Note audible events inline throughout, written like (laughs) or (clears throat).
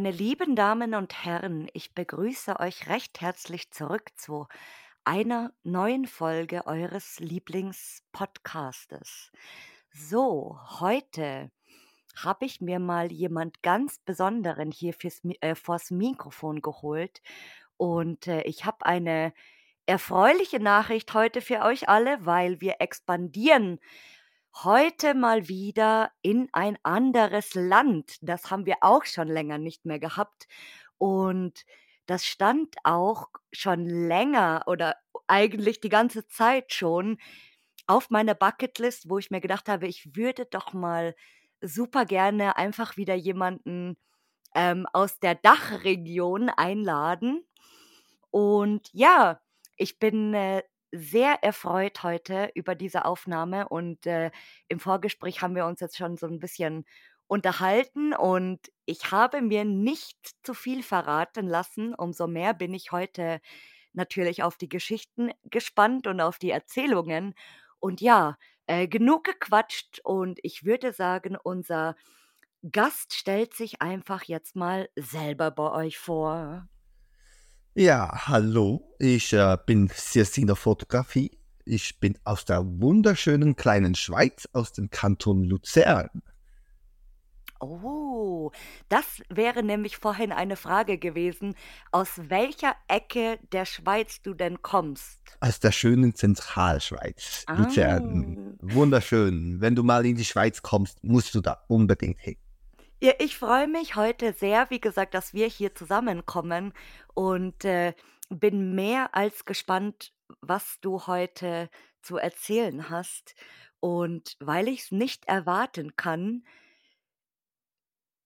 Meine lieben Damen und Herren, ich begrüße euch recht herzlich zurück zu einer neuen Folge eures Lieblingspodcastes. So, heute habe ich mir mal jemand ganz Besonderen hier fürs, äh, vors Mikrofon geholt und äh, ich habe eine erfreuliche Nachricht heute für euch alle, weil wir expandieren heute mal wieder in ein anderes Land. Das haben wir auch schon länger nicht mehr gehabt. Und das stand auch schon länger oder eigentlich die ganze Zeit schon auf meiner Bucketlist, wo ich mir gedacht habe, ich würde doch mal super gerne einfach wieder jemanden ähm, aus der Dachregion einladen. Und ja, ich bin äh, sehr erfreut heute über diese Aufnahme und äh, im Vorgespräch haben wir uns jetzt schon so ein bisschen unterhalten und ich habe mir nicht zu viel verraten lassen. Umso mehr bin ich heute natürlich auf die Geschichten gespannt und auf die Erzählungen. Und ja, äh, genug gequatscht und ich würde sagen, unser Gast stellt sich einfach jetzt mal selber bei euch vor. Ja, hallo, ich äh, bin Sirsina Fotografie. Ich bin aus der wunderschönen kleinen Schweiz, aus dem Kanton Luzern. Oh, das wäre nämlich vorhin eine Frage gewesen, aus welcher Ecke der Schweiz du denn kommst. Aus der schönen Zentralschweiz, Luzern. Ah. Wunderschön. Wenn du mal in die Schweiz kommst, musst du da unbedingt hin. Ja, ich freue mich heute sehr, wie gesagt, dass wir hier zusammenkommen und äh, bin mehr als gespannt, was du heute zu erzählen hast. Und weil ich es nicht erwarten kann,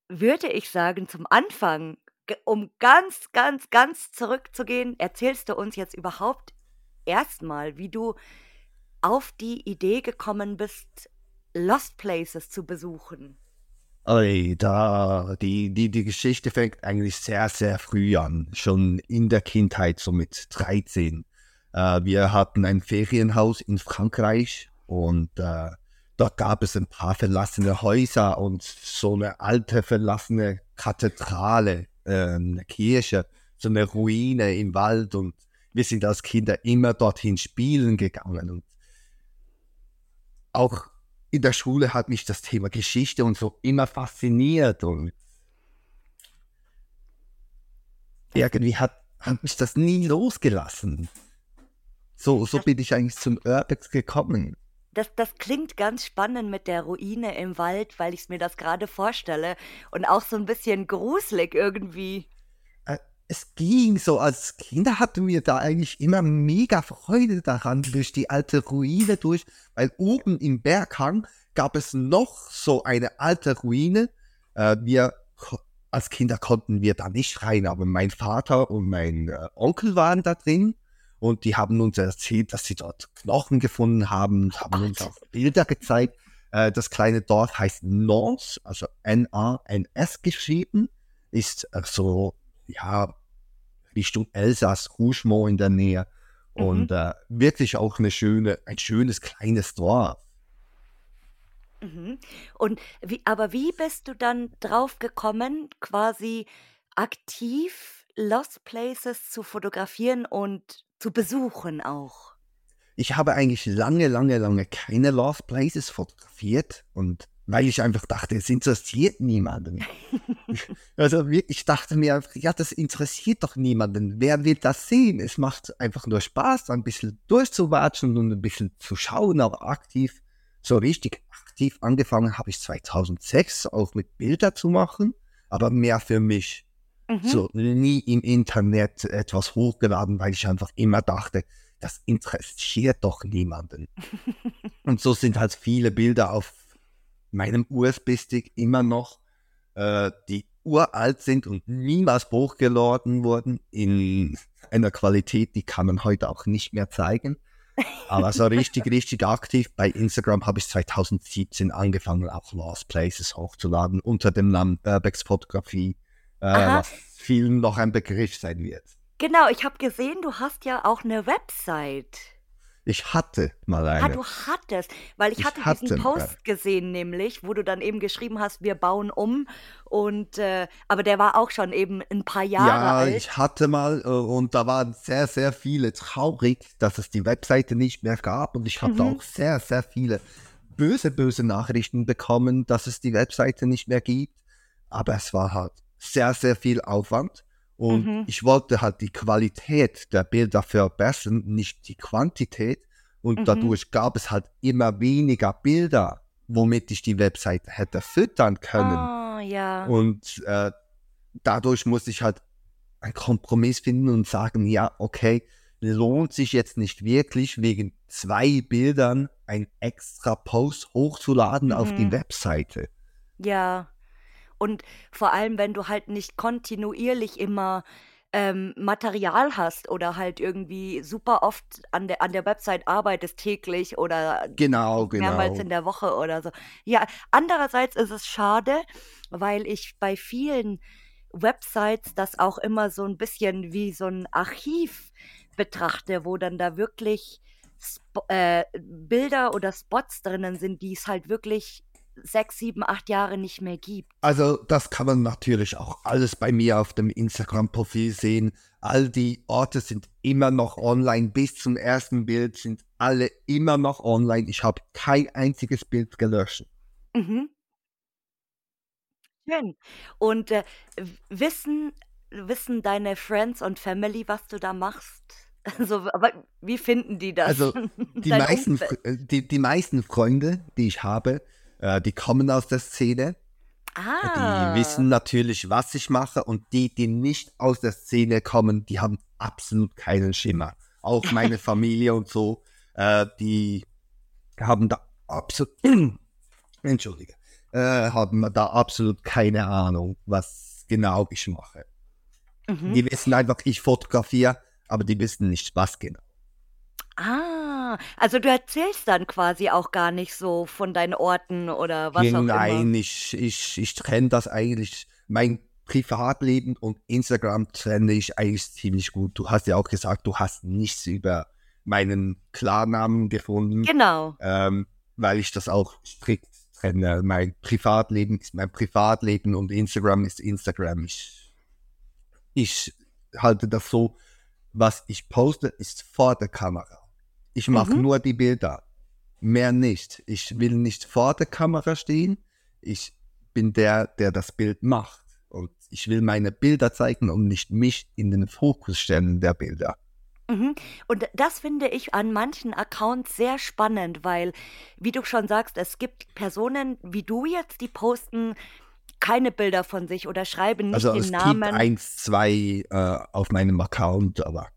würde ich sagen, zum Anfang, um ganz, ganz, ganz zurückzugehen, erzählst du uns jetzt überhaupt erstmal, wie du auf die Idee gekommen bist, Lost Places zu besuchen. Da, die, die, die Geschichte fängt eigentlich sehr, sehr früh an. Schon in der Kindheit, so mit 13. Äh, wir hatten ein Ferienhaus in Frankreich und äh, dort gab es ein paar verlassene Häuser und so eine alte verlassene Kathedrale, äh, eine Kirche, so eine Ruine im Wald und wir sind als Kinder immer dorthin spielen gegangen und auch in der Schule hat mich das Thema Geschichte und so immer fasziniert und irgendwie hat, hat mich das nie losgelassen. So, so bin ich eigentlich zum Urbex gekommen. Das, das klingt ganz spannend mit der Ruine im Wald, weil ich mir das gerade vorstelle und auch so ein bisschen gruselig irgendwie. Es ging so, als Kinder hatten wir da eigentlich immer mega Freude daran, durch die alte Ruine durch, weil oben im Berghang gab es noch so eine alte Ruine. Äh, wir als Kinder konnten wir da nicht rein, aber mein Vater und mein äh, Onkel waren da drin und die haben uns erzählt, dass sie dort Knochen gefunden haben, und haben uns Gott. auch Bilder gezeigt. Äh, das kleine Dorf heißt Nans, also N-A-N-S geschrieben, ist äh, so, ja, Richtung Elsass, Rougemont in der Nähe. Und äh, wirklich auch eine schöne, ein schönes kleines Dorf. Mhm. Und wie, aber wie bist du dann drauf gekommen, quasi aktiv Lost Places zu fotografieren und zu besuchen auch? Ich habe eigentlich lange, lange, lange keine Lost Places fotografiert und weil ich einfach dachte, es interessiert niemanden. (laughs) also ich dachte mir einfach, ja, das interessiert doch niemanden. Wer will das sehen? Es macht einfach nur Spaß, ein bisschen durchzuwatschen und ein bisschen zu schauen, aber aktiv, so richtig aktiv angefangen habe ich 2006 auch mit Bilder zu machen, aber mehr für mich. Mhm. So nie im Internet etwas hochgeladen, weil ich einfach immer dachte, das interessiert doch niemanden. (laughs) Und so sind halt viele Bilder auf meinem USB-Stick immer noch, äh, die uralt sind und niemals hochgeladen wurden in einer Qualität, die kann man heute auch nicht mehr zeigen. Aber so richtig, (laughs) richtig aktiv bei Instagram habe ich 2017 angefangen, auch Lost Places hochzuladen unter dem Namen Urbex Fotografie, äh, was vielen noch ein Begriff sein wird. Genau, ich habe gesehen, du hast ja auch eine Website. Ich hatte mal Ah, eine. du hattest, weil ich Ich hatte hatte diesen mal. Post gesehen nämlich, wo du dann eben geschrieben hast: „Wir bauen um“ und, äh aber der war auch schon eben 'n paar Jahre Ja, alt. ich hatte mal äh, und da waren sehr, sehr viele traurig, dass es die Webseite nicht mehr gab und ich habe da Mhm. auch sehr, sehr viele böse, böse Nachrichten bekommen, dass es die Webseite nicht mehr gibt. Aber es war halt sehr, sehr viel Aufwand und Mhm. ich wollte halt die Qualität der Bilder verbessern, nicht die Quantität. Und Mhm. dadurch gab es halt immer weniger Bilder, womit ich die Webseite hätte füttern können. Ah, ja. Und äh, dadurch muss ich halt einen Kompromiss finden und sagen, ja, okay, lohnt sich jetzt nicht wirklich wegen zwei Bildern ein extra Post hochzuladen auf die Mhm. Webseite. Ja. Und vor allem, wenn du halt nicht kontinuierlich immer, ähm, Material hast oder halt irgendwie super oft an der an der Website arbeitest täglich oder Genau, mehrmals genau. in der Woche oder so. Ja, andererseits ist es schade, weil ich bei vielen Websites das auch immer so 'n bisschen wie so 'n Archiv betrachte, wo dann da wirklich Spo äh, Bilder oder Spots drinnen sind, die es halt wirklich 6, 7, 8 Jahre nicht mehr gibt. Also das kann man natürlich auch alles bei mir auf dem Instagram-Profil sehen. All die Orte sind immer noch online. Bis zum ersten Bild sind alle immer noch online. Ich habe kein einziges Bild gelöscht. Mhm. Schön. Und, äh, wissen wissen deine Friends und Family, was du da machst? (laughs) Also, aber wie finden die das? Also (laughs) die meisten, äh, die, die meisten Freunde, die ich habe, äh, die kommen aus der Szene. Die Ah. wissen natürlich, was ich mache und die, die nicht aus der Szene kommen, die haben absolut keinen Schimmer. Auch (laughs) meine Familie und so, äh, die haben da absolut, (clears throat) entschuldige, äh, haben da absolut keine Ahnung, was genau ich mache. Mhm. Die wissen einfach, ich fotografiere, aber die wissen nicht, was genau. Ah, also du erzählst dann quasi auch gar nicht so von deinen Orten oder was auch immer? Nein, ich, ich, ich trenne das eigentlich. Mein Privatleben und Instagram trenne ich eigentlich ziemlich gut. Du hast ja auch gesagt, du hast nichts über meinen Klarnamen gefunden, Genau. ähm, weil ich das auch strikt trenne. Mein Privatleben ist mein Privatleben und Instagram ist Instagram. Ich, ich halte das so, was ich poste, ist vor der Kamera. Ich mache Mhm. nur die Bilder, mehr nicht. Ich will nicht vor der Kamera stehen. Ich bin der, der das Bild macht. Und ich will meine Bilder zeigen und nicht mich in den Fokus stellen der Bilder. Mhm. Und das finde ich an manchen Accounts sehr spannend, weil, wie du schon sagst, es gibt Personen wie du jetzt, die posten keine Bilder von sich oder schreiben nicht Also den es gibt Namen. eins, zwei äh, auf meinem Account, aber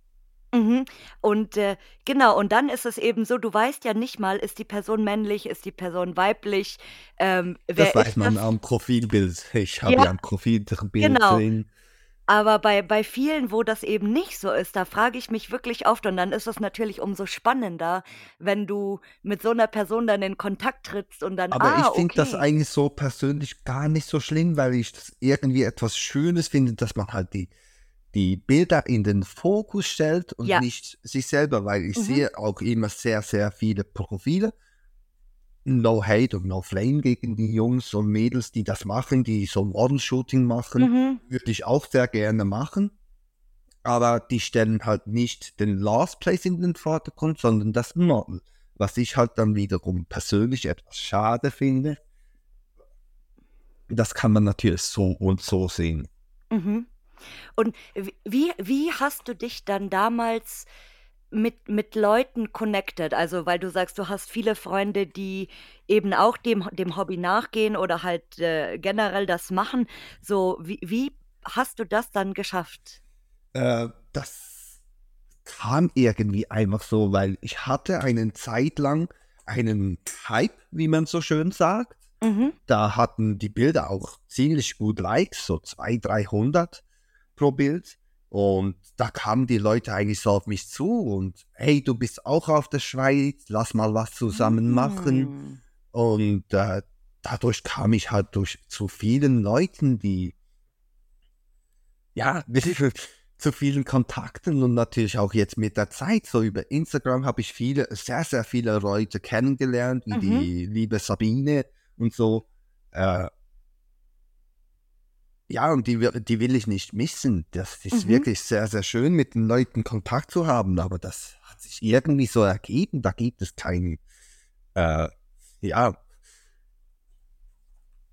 Mhm. Und, äh, genau, und dann ist es eben so, du weißt ja nicht mal, ist die Person männlich, ist die Person weiblich, ähm, wer das weiß ist man das? am Profilbild. Ich habe Ja, ja ein Profilbild genau. drin. Aber bei bei vielen, wo das eben nicht so ist, da frage ich mich wirklich oft und dann ist es natürlich umso spannender, wenn du mit so 'ner Person dann in Kontakt trittst und dann: Aber ich „Ah, finde das okay.“ eigentlich so persönlich gar nicht so schlimm, weil ich das irgendwie etwas Schönes finde, dass man halt die, die Bilder in den Fokus stellt und Ja. nicht sich selber, weil ich Mhm. sehe auch immer sehr, sehr viele Profile. No hate und no flame gegen die Jungs und Mädels, die das machen, die so Model-Shooting machen, Mhm. würde ich auch sehr gerne machen. Aber die stellen halt nicht den Last Place in den Vordergrund, sondern das Model. Was ich halt dann wiederum persönlich etwas schade finde. Das kann man natürlich so und so sehen. Mhm. Und wie wie hast du dich dann damals mit mit Leuten connected? Also, weil du sagst, du hast viele Freunde, die eben auch dem dem Hobby nachgehen oder halt, äh, generell das machen. So, wie wie hast du das dann geschafft? Äh, das kam irgendwie einfach so, weil ich hatte einen Zeit lang einen Hype, wie man so schön sagt. Mhm. Da hatten die Bilder auch ziemlich gut Likes, so 200, 300 pro Bild. Und da kamen die Leute eigentlich so auf mich zu und hey, du bist auch auf der Schweiz, lass mal was zusammen machen. Hm. Und äh, dadurch kam ich halt durch zu vielen Leuten, die ja, (laughs) zu vielen Kontakten und natürlich auch jetzt mit der Zeit, so über Instagram habe ich viele, sehr, sehr viele Leute kennengelernt, wie Mhm. die liebe Sabine und so. Äh, ja, und die, die will ich nicht missen. Das ist Mhm. wirklich sehr, sehr schön, mit den Leuten Kontakt zu haben, aber das hat sich irgendwie so ergeben. Da gibt es keinen, äh, ja,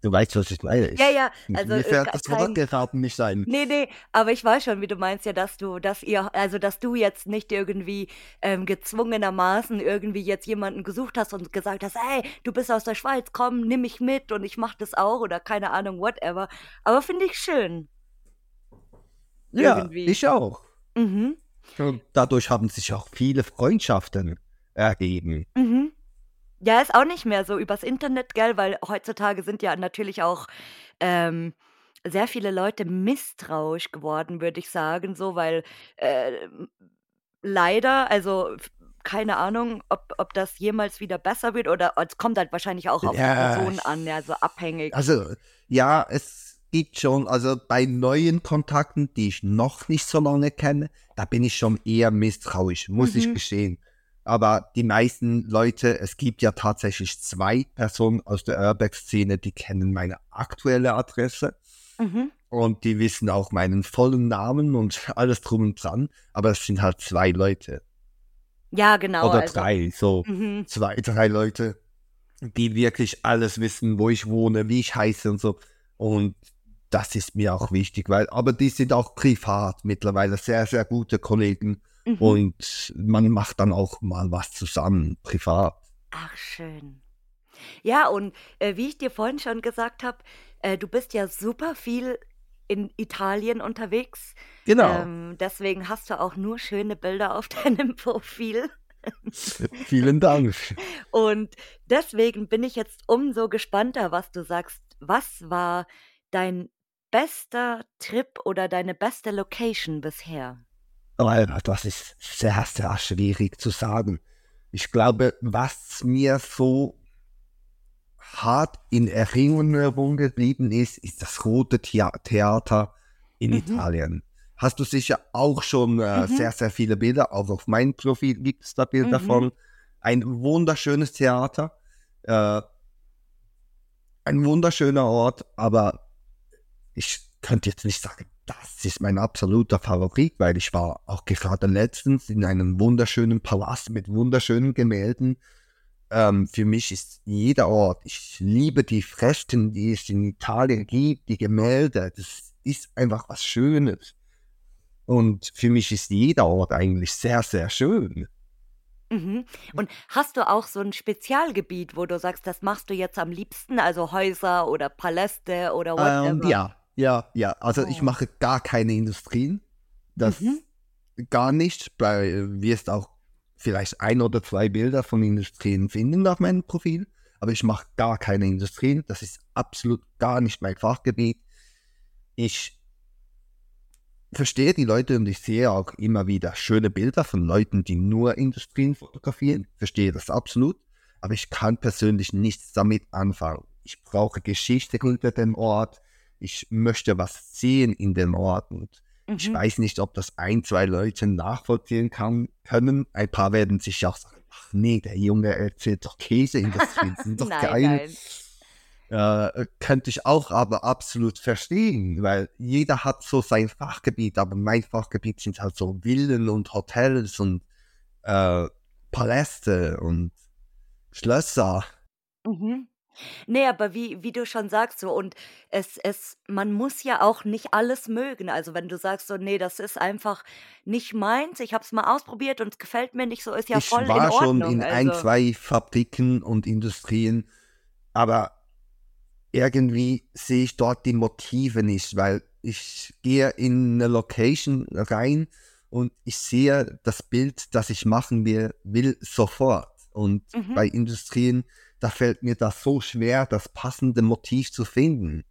du weißt, was ich meine. Ich, Ja, ja, also, mir äh, ke- das Wort gerade nicht ein. Nee, nee, aber ich weiß schon, wie du meinst ja, dass du, dass ihr, also dass du jetzt nicht irgendwie ähm, gezwungenermaßen irgendwie jetzt jemanden gesucht hast und gesagt hast, hey, du bist aus der Schweiz, komm, nimm mich mit und ich mach das auch oder keine Ahnung, whatever. Aber finde ich schön. Ja, irgendwie. ich auch. Mhm, Und dadurch haben sich auch viele Freundschaften ergeben. mhm. Ja, ist auch nicht mehr so übers Internet, gell, weil heutzutage sind ja natürlich auch ähm, sehr viele Leute misstrauisch geworden, würde ich sagen, so, weil äh, leider, also keine Ahnung, ob, ob das jemals wieder besser wird oder es kommt halt wahrscheinlich auch auf die Ja, Person an, ja, so abhängig. Also, ja, es gibt schon, also bei neuen Kontakten, die ich noch nicht so lange kenne, da bin ich schon eher misstrauisch, muss ich Mhm. gestehen. Aber die meisten Leute, es gibt ja tatsächlich zwei Personen aus der Urbex-Szene, die kennen meine aktuelle Adresse Mhm. und die wissen auch meinen vollen Namen und alles drum und dran. Aber es sind halt zwei Leute Ja, genau. oder also, drei, so Mhm. zwei, drei Leute, die wirklich alles wissen, wo ich wohne, wie ich heiße und so. Und das ist mir auch wichtig, weil, aber die sind auch privat mittlerweile sehr, sehr gute Kollegen Mhm. und man macht dann auch mal was zusammen, privat. Ach, schön. Ja, und äh, wie ich dir vorhin schon gesagt habe, äh, du bist ja super viel in Italien unterwegs. Genau. Ähm, deswegen hast du auch nur schöne Bilder auf (laughs) deinem Profil. Vielen Dank. Und deswegen bin ich jetzt umso gespannter, was du sagst. Was war dein bester Trip oder deine beste Location bisher? Weil das ist sehr, sehr schwierig zu sagen. Ich glaube, was mir so hart in Erinnerung geblieben ist, ist das Rote Thea Theater in Mhm. Italien. Hast du sicher auch schon äh, Mhm. sehr, sehr viele Bilder, auch auf meinem Profil gibt es da Bilder Mhm. von. Ein wunderschönes Theater, äh, ein wunderschöner Ort, aber ich könnte jetzt nicht sagen, das ist mein absoluter Favorit, weil ich war auch gerade letztens in einem wunderschönen Palast mit wunderschönen Gemälden. Ähm, für mich ist jeder Ort, ich liebe die Fresken, die es in Italien gibt, die Gemälde, das ist einfach was Schönes. Und für mich ist jeder Ort eigentlich sehr, sehr schön. Mhm. Und hast du auch so ein Spezialgebiet, wo du sagst, das machst du jetzt am liebsten, also Häuser oder Paläste oder Ähm, whatever? ja, ja, ja. Also ich Oh. mache gar keine Industrien. Das Mhm. gar nicht. Weil du wirst auch vielleicht ein oder zwei Bilder von Industrien finden auf meinem Profil. Aber ich mache gar keine Industrien. Das ist absolut gar nicht mein Fachgebiet. Ich verstehe die Leute und ich sehe auch immer wieder schöne Bilder von Leuten, die nur Industrien fotografieren. Verstehe das absolut. Aber ich kann persönlich nichts damit anfangen. Ich brauche Geschichte hinter dem Ort. Ich möchte was sehen in dem Ort. Und ich Mhm. weiß nicht, ob das ein, zwei Leute nachvollziehen kann, können. Ein paar werden sich auch sagen, ach nee, der Junge erzählt doch Käseindustrien, sind (laughs) doch Nein, geil. nein. Äh, könnte ich auch aber absolut verstehen, weil jeder hat so sein Fachgebiet, aber mein Fachgebiet sind halt so Villen und Hotels und äh, Paläste und Schlösser. Mhm. Ne, aber wie wie du schon sagst so und es es man muss ja auch nicht alles mögen. Also, wenn du sagst so: „Ne, das ist einfach nicht meins. Ich habe es mal ausprobiert und es gefällt mir nicht so“, ist ja Ich voll in war schon Ordnung. in ein, Also zwei Fabriken und Industrien, aber irgendwie sehe ich dort die Motive nicht, weil ich gehe in eine Location rein und ich sehe das Bild, das ich machen will, will sofort. Und Mhm. bei Industrien, da fällt mir das so schwer, das passende Motiv zu finden.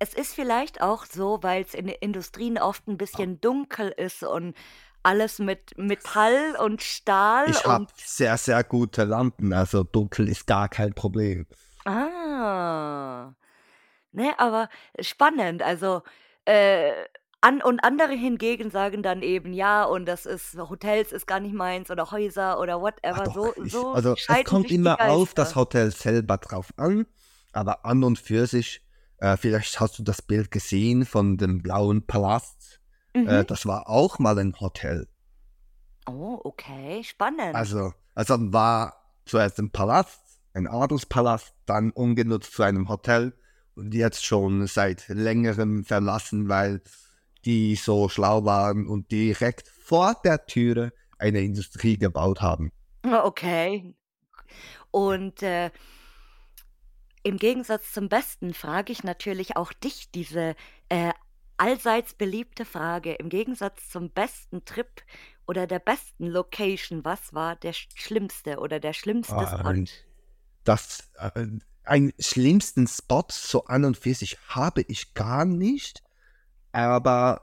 Es ist vielleicht auch so, weil's in den Industrien oft 'n bisschen dunkel ist und alles mit Metall und Stahl Ich habe sehr, sehr gute Lampen, also dunkel ist gar kein Problem. Ah. Ne, aber spannend. Also, äh, An und andere hingegen sagen dann eben, ja, und das ist Hotels ist gar nicht meins oder Häuser oder whatever. doch, So ich, so also es kommt immer auf das. Hotel selber drauf an, aber an und für sich, äh, vielleicht hast du das Bild gesehen von dem blauen Palast. Äh, Mhm. das war auch mal ein Hotel. Oh, okay, spannend. Also, also war zuerst ein Palast, ein Adelspalast, dann umgenutzt zu einem Hotel und jetzt schon seit längerem verlassen, weil die so schlau waren und direkt vor der Türe eine Industrie gebaut haben. Okay. Und, äh im Gegensatz zum Besten frage ich natürlich auch dich diese, äh, allseits beliebte Frage. Im Gegensatz zum besten Trip oder der besten Location, was war der sch schlimmste oder der schlimmste Spot? Ähm, das, äh, einen schlimmsten Spot so an und für sich habe ich gar nicht, aber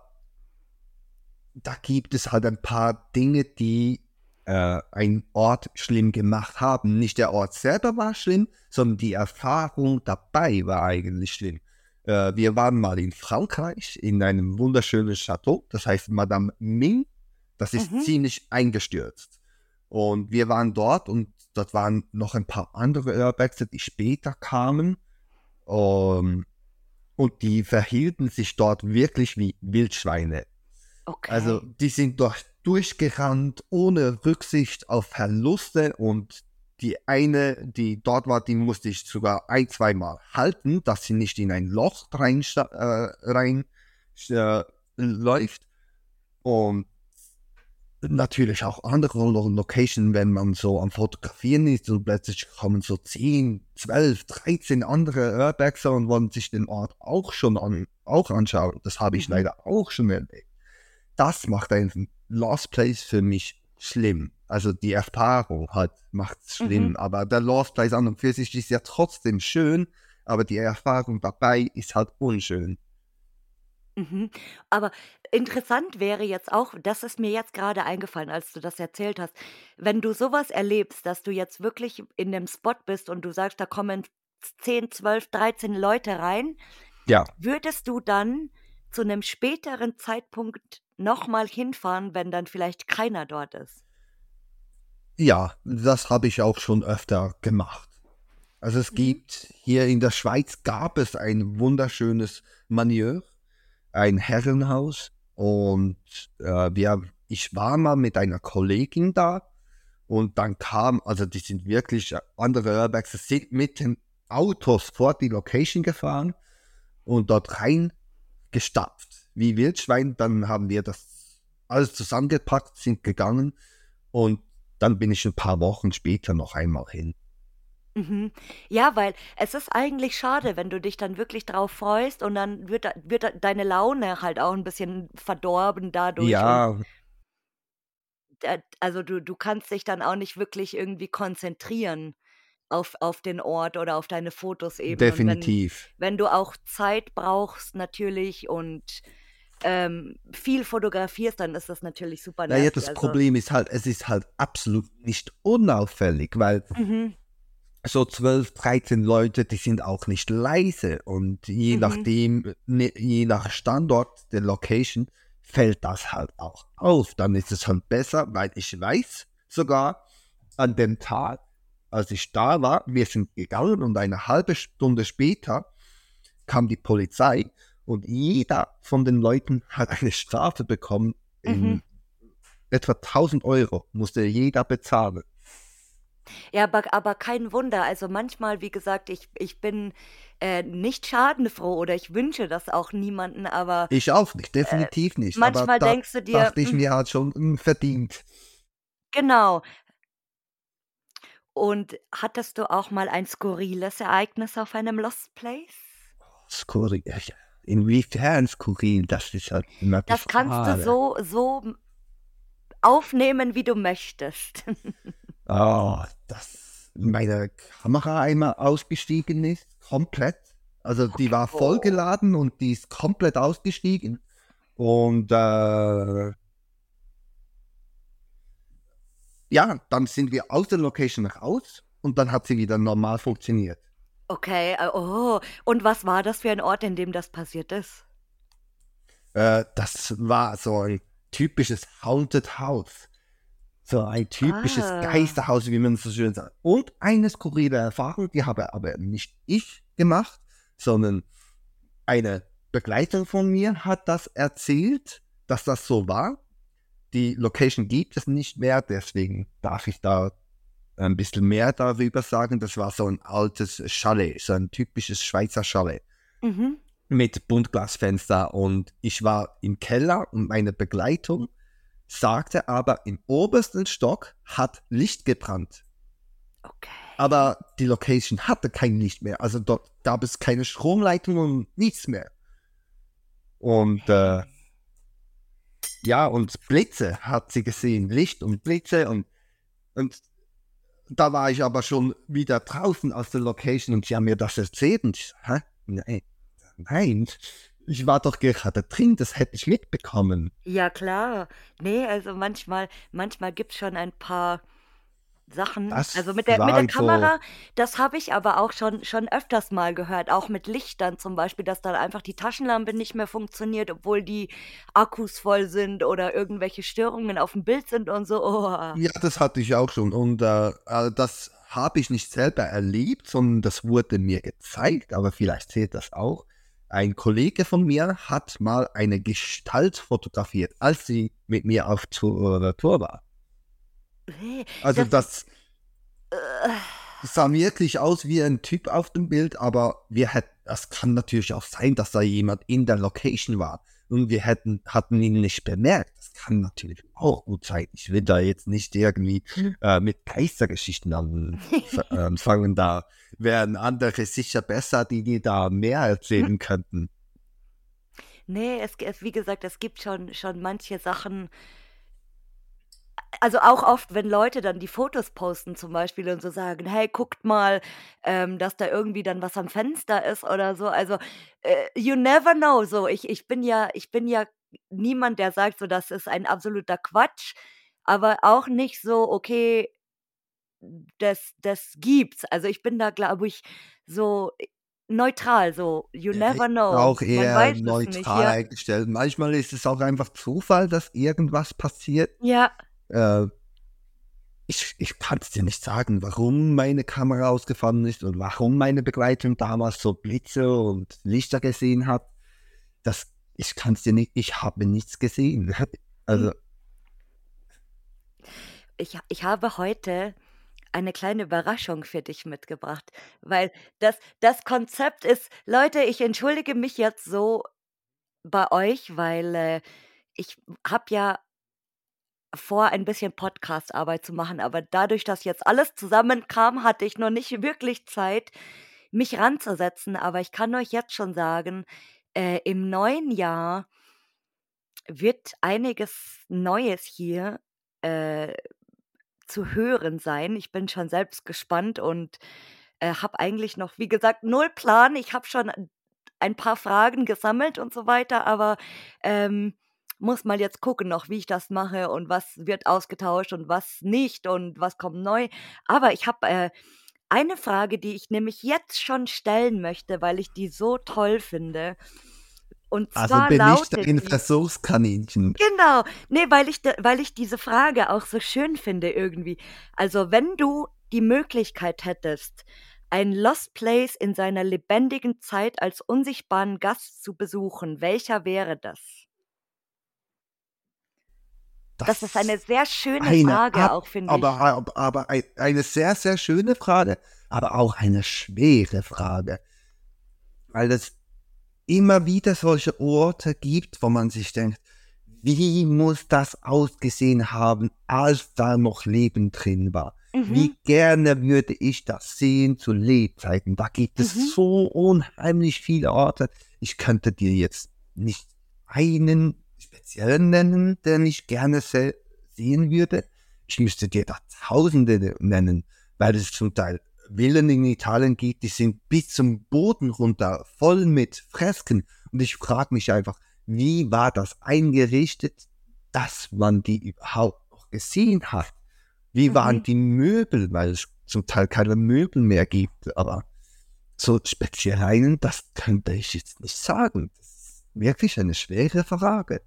da gibt es halt ein paar Dinge, die äh, einen Ort schlimm gemacht haben. Nicht der Ort selber war schlimm, sondern die Erfahrung dabei war eigentlich schlimm. Äh, wir waren mal in Frankreich in einem wunderschönen Chateau, das heißt Madame Ming. Das ist Mhm. ziemlich eingestürzt. Und wir waren dort und dort waren noch ein paar andere Airbags, die später kamen. Ähm, und die verhielten sich dort wirklich wie Wildschweine. Also Okay. die sind dort durchgerannt, ohne Rücksicht auf Verluste. Und die eine, die dort war, die musste ich sogar ein, zweimal halten, dass sie nicht in ein Loch rein, äh, rein äh, läuft. Und natürlich auch andere Lo- Locations, wenn man so am Fotografieren ist und plötzlich kommen so 10, 12, 13 andere Airbags und wollen sich den Ort auch schon an, auch anschauen. Das habe ich Mhm. leider auch schon erlebt. Das macht einen Lost Place für mich schlimm. Also die Erfahrung halt macht es schlimm. Mhm. Aber der Lost Place an und für sich ist ja trotzdem schön, aber die Erfahrung dabei ist halt unschön. Mhm. Aber interessant wäre jetzt auch, das ist mir jetzt gerade eingefallen, als du das erzählt hast, wenn du sowas erlebst, dass du jetzt wirklich in dem Spot bist und du sagst, da kommen 10, 12, 13 Leute rein, Ja, würdest du dann zu einem späteren Zeitpunkt nochmal hinfahren, wenn dann vielleicht keiner dort ist? ja, das habe ich auch schon öfter gemacht. Also es Mhm. gibt hier in der Schweiz gab es ein wunderschönes Manieur, ein Herrenhaus und äh, wir, ich war mal mit einer Kollegin da und dann kam, also die sind wirklich äh, andere Airbags, sind mit den Autos vor die Location gefahren und dort rein gestapft, wie Wildschwein. Dann haben wir das alles zusammengepackt, sind gegangen und dann bin ich ein paar Wochen später noch einmal hin. Mhm. Ja, weil es ist eigentlich schade, wenn du dich dann wirklich drauf freust und dann wird, da- wird da- deine Laune halt auch ein bisschen verdorben dadurch und Ja, da, also du, du kannst dich dann auch nicht wirklich irgendwie konzentrieren auf, auf den Ort oder auf deine Fotos eben. Und wenn, definitiv. wenn du auch Zeit brauchst natürlich und ähm, viel fotografierst, dann ist das natürlich super Naja, nervig. das Also, Problem ist halt, es ist halt absolut nicht unauffällig, weil mhm, so 12, 13 Leute, die sind auch nicht leise und je mhm, nachdem, ne, je nach Standort der Location fällt das halt auch auf. Dann ist es halt besser, weil ich weiß sogar an dem Tag, als ich da war, wir sind gegangen und eine halbe Stunde später kam die Polizei und jeder von den Leuten hat eine Strafe bekommen mhm. in etwa 1000 Euro musste jeder bezahlen. Ja, aber, aber kein Wunder. Also manchmal, wie gesagt, ich, ich bin äh, nicht schadenfroh oder ich wünsche das auch niemanden, aber Ich auch nicht, äh, definitiv nicht. Aber manchmal da denkst du dir, dachte ich "Hm, mir halt schon, hm, verdient. genau. Und hattest du auch mal ein skurriles Ereignis auf einem Lost Place? Skurril. ja, Inwiefern skurril? Das ist halt immer Das kannst du so, so aufnehmen, wie du möchtest. (laughs) Ah, dass meine Kamera einmal ausgestiegen ist, komplett. Also die war Oh. vollgeladen und die ist komplett ausgestiegen. Und äh, ja, dann sind wir aus der Location raus und dann hat sie wieder normal funktioniert. Okay, äh, oh. Und was war das für ein Ort, in dem das passiert ist? Äh, das war so ein typisches Haunted House. So ein typisches Ah. Geisterhaus, wie man so schön sagt. Und eine skurrile Erfahrung, die habe aber nicht ich gemacht, sondern eine Begleitung von mir hat das erzählt, dass das so war. Die Location gibt es nicht mehr, deswegen darf ich da ein bisschen mehr darüber sagen. Das war so ein altes Chalet, so ein typisches Schweizer Chalet Mhm. mit Buntglasfenster und ich war im Keller und meine Begleitung sagte aber, im obersten Stock hat Licht gebrannt. Okay. Aber die Location hatte kein Licht mehr. Also dort gab es keine Stromleitung und nichts mehr. Und äh, ja, und Blitze hat sie gesehen. Licht und Blitze und, und da war ich aber schon wieder draußen aus der Location und sie haben mir das erzählt. Und ich, hä? Nein, nein, ich war doch gerade drin, das hätte ich mitbekommen. Ja, klar. Nee, also manchmal, manchmal gibt es schon ein paar Sachen. Das Also mit der, mit der waren so- Kamera, das habe ich aber auch schon, schon öfters mal gehört. Auch mit Lichtern zum Beispiel, dass dann einfach die Taschenlampe nicht mehr funktioniert, obwohl die Akkus voll sind oder irgendwelche Störungen auf dem Bild sind und so. Oh. Ja, das hatte ich auch schon. Und äh, äh, das habe ich nicht selber erlebt, sondern das wurde mir gezeigt, aber vielleicht zählt das auch. Ein Kollege von mir hat mal eine Gestalt fotografiert, als sie mit mir auf Tour, äh, Tour war. Nee, Also das- das, das sah wirklich aus wie ein Typ auf dem Bild, aber wir hätten, es kann natürlich auch sein, dass da jemand in der Location war und wir hätten, hatten ihn nicht bemerkt. Das kann natürlich auch gut sein. Ich will da jetzt nicht irgendwie äh, mit Geistergeschichten (laughs) anfangen. da wären andere sicher besser, die die da mehr erzählen könnten. Nee, es, es, wie gesagt, es gibt schon, schon manche Sachen. Also auch oft, wenn Leute dann die Fotos posten zum Beispiel und so sagen, hey, guckt mal, ähm, dass da irgendwie dann was am Fenster ist oder so. Also äh, you never know. So, ich, ich bin ja, ich bin ja niemand, der sagt, so, das ist ein absoluter Quatsch, aber auch nicht so, okay, das, das gibt's. Also ich bin da, glaube ich, so neutral, so, you never know. Auch eher neutral nicht, ja. eingestellt. Manchmal ist es auch einfach Zufall, dass irgendwas passiert. Ja, Äh, ich ich kann es dir nicht sagen, warum meine Kamera ausgefallen ist und warum meine Begleitung damals so Blitze und Lichter gesehen hat. Das, ich kann es dir nicht, ich habe nichts gesehen. (laughs) Also, ich, ich habe heute eine kleine Überraschung für dich mitgebracht, weil das, das Konzept ist, Leute, ich entschuldige mich jetzt so bei euch, weil äh, ich habe ja vor, ein bisschen Podcast-Arbeit zu machen, aber dadurch, dass jetzt alles zusammenkam, hatte ich noch nicht wirklich Zeit, mich ranzusetzen. Aber ich kann euch jetzt schon sagen, äh, im neuen Jahr wird einiges Neues hier äh, zu hören sein. Ich bin schon selbst gespannt und äh, habe eigentlich noch, wie gesagt, null Plan. Ich habe schon ein paar Fragen gesammelt und so weiter, aber ähm, muss mal jetzt gucken noch, wie ich das mache und was wird ausgetauscht und was nicht und was kommt neu. Aber ich habe äh, eine Frage, die ich nämlich jetzt schon stellen möchte, weil ich die so toll finde. Und also zwar bin ich lautet ein die, Versuchskaninchen. Genau. Nee, weil ich, weil ich diese Frage auch so schön finde irgendwie. Also, wenn du die Möglichkeit hättest, ein Lost Place in seiner lebendigen Zeit als unsichtbaren Gast zu besuchen, welcher wäre das? Das ist eine sehr schöne eine Frage ab- auch, finde ich. aber, aber, aber ein- eine sehr, sehr schöne Frage, aber auch eine schwere Frage. Weil es immer wieder solche Orte gibt, wo man sich denkt, wie muss das ausgesehen haben, als da noch Leben drin war? Mhm. Wie gerne würde ich das sehen zu Lebzeiten. Da gibt es Mhm. so unheimlich viele Orte. Ich könnte dir jetzt nicht einen speziellen nennen, den ich gerne se sehen würde. Ich müsste dir da Tausende nennen, weil es zum Teil Villen in Italien gibt, die sind bis zum Boden runter, voll mit Fresken. Und ich frage mich einfach, wie war das eingerichtet, dass man die überhaupt noch gesehen hat? Wie waren Mhm. die Möbel, weil es zum Teil keine Möbel mehr gibt, aber so speziell einen, das könnte ich jetzt nicht sagen. Wirklich eine schwere Frage.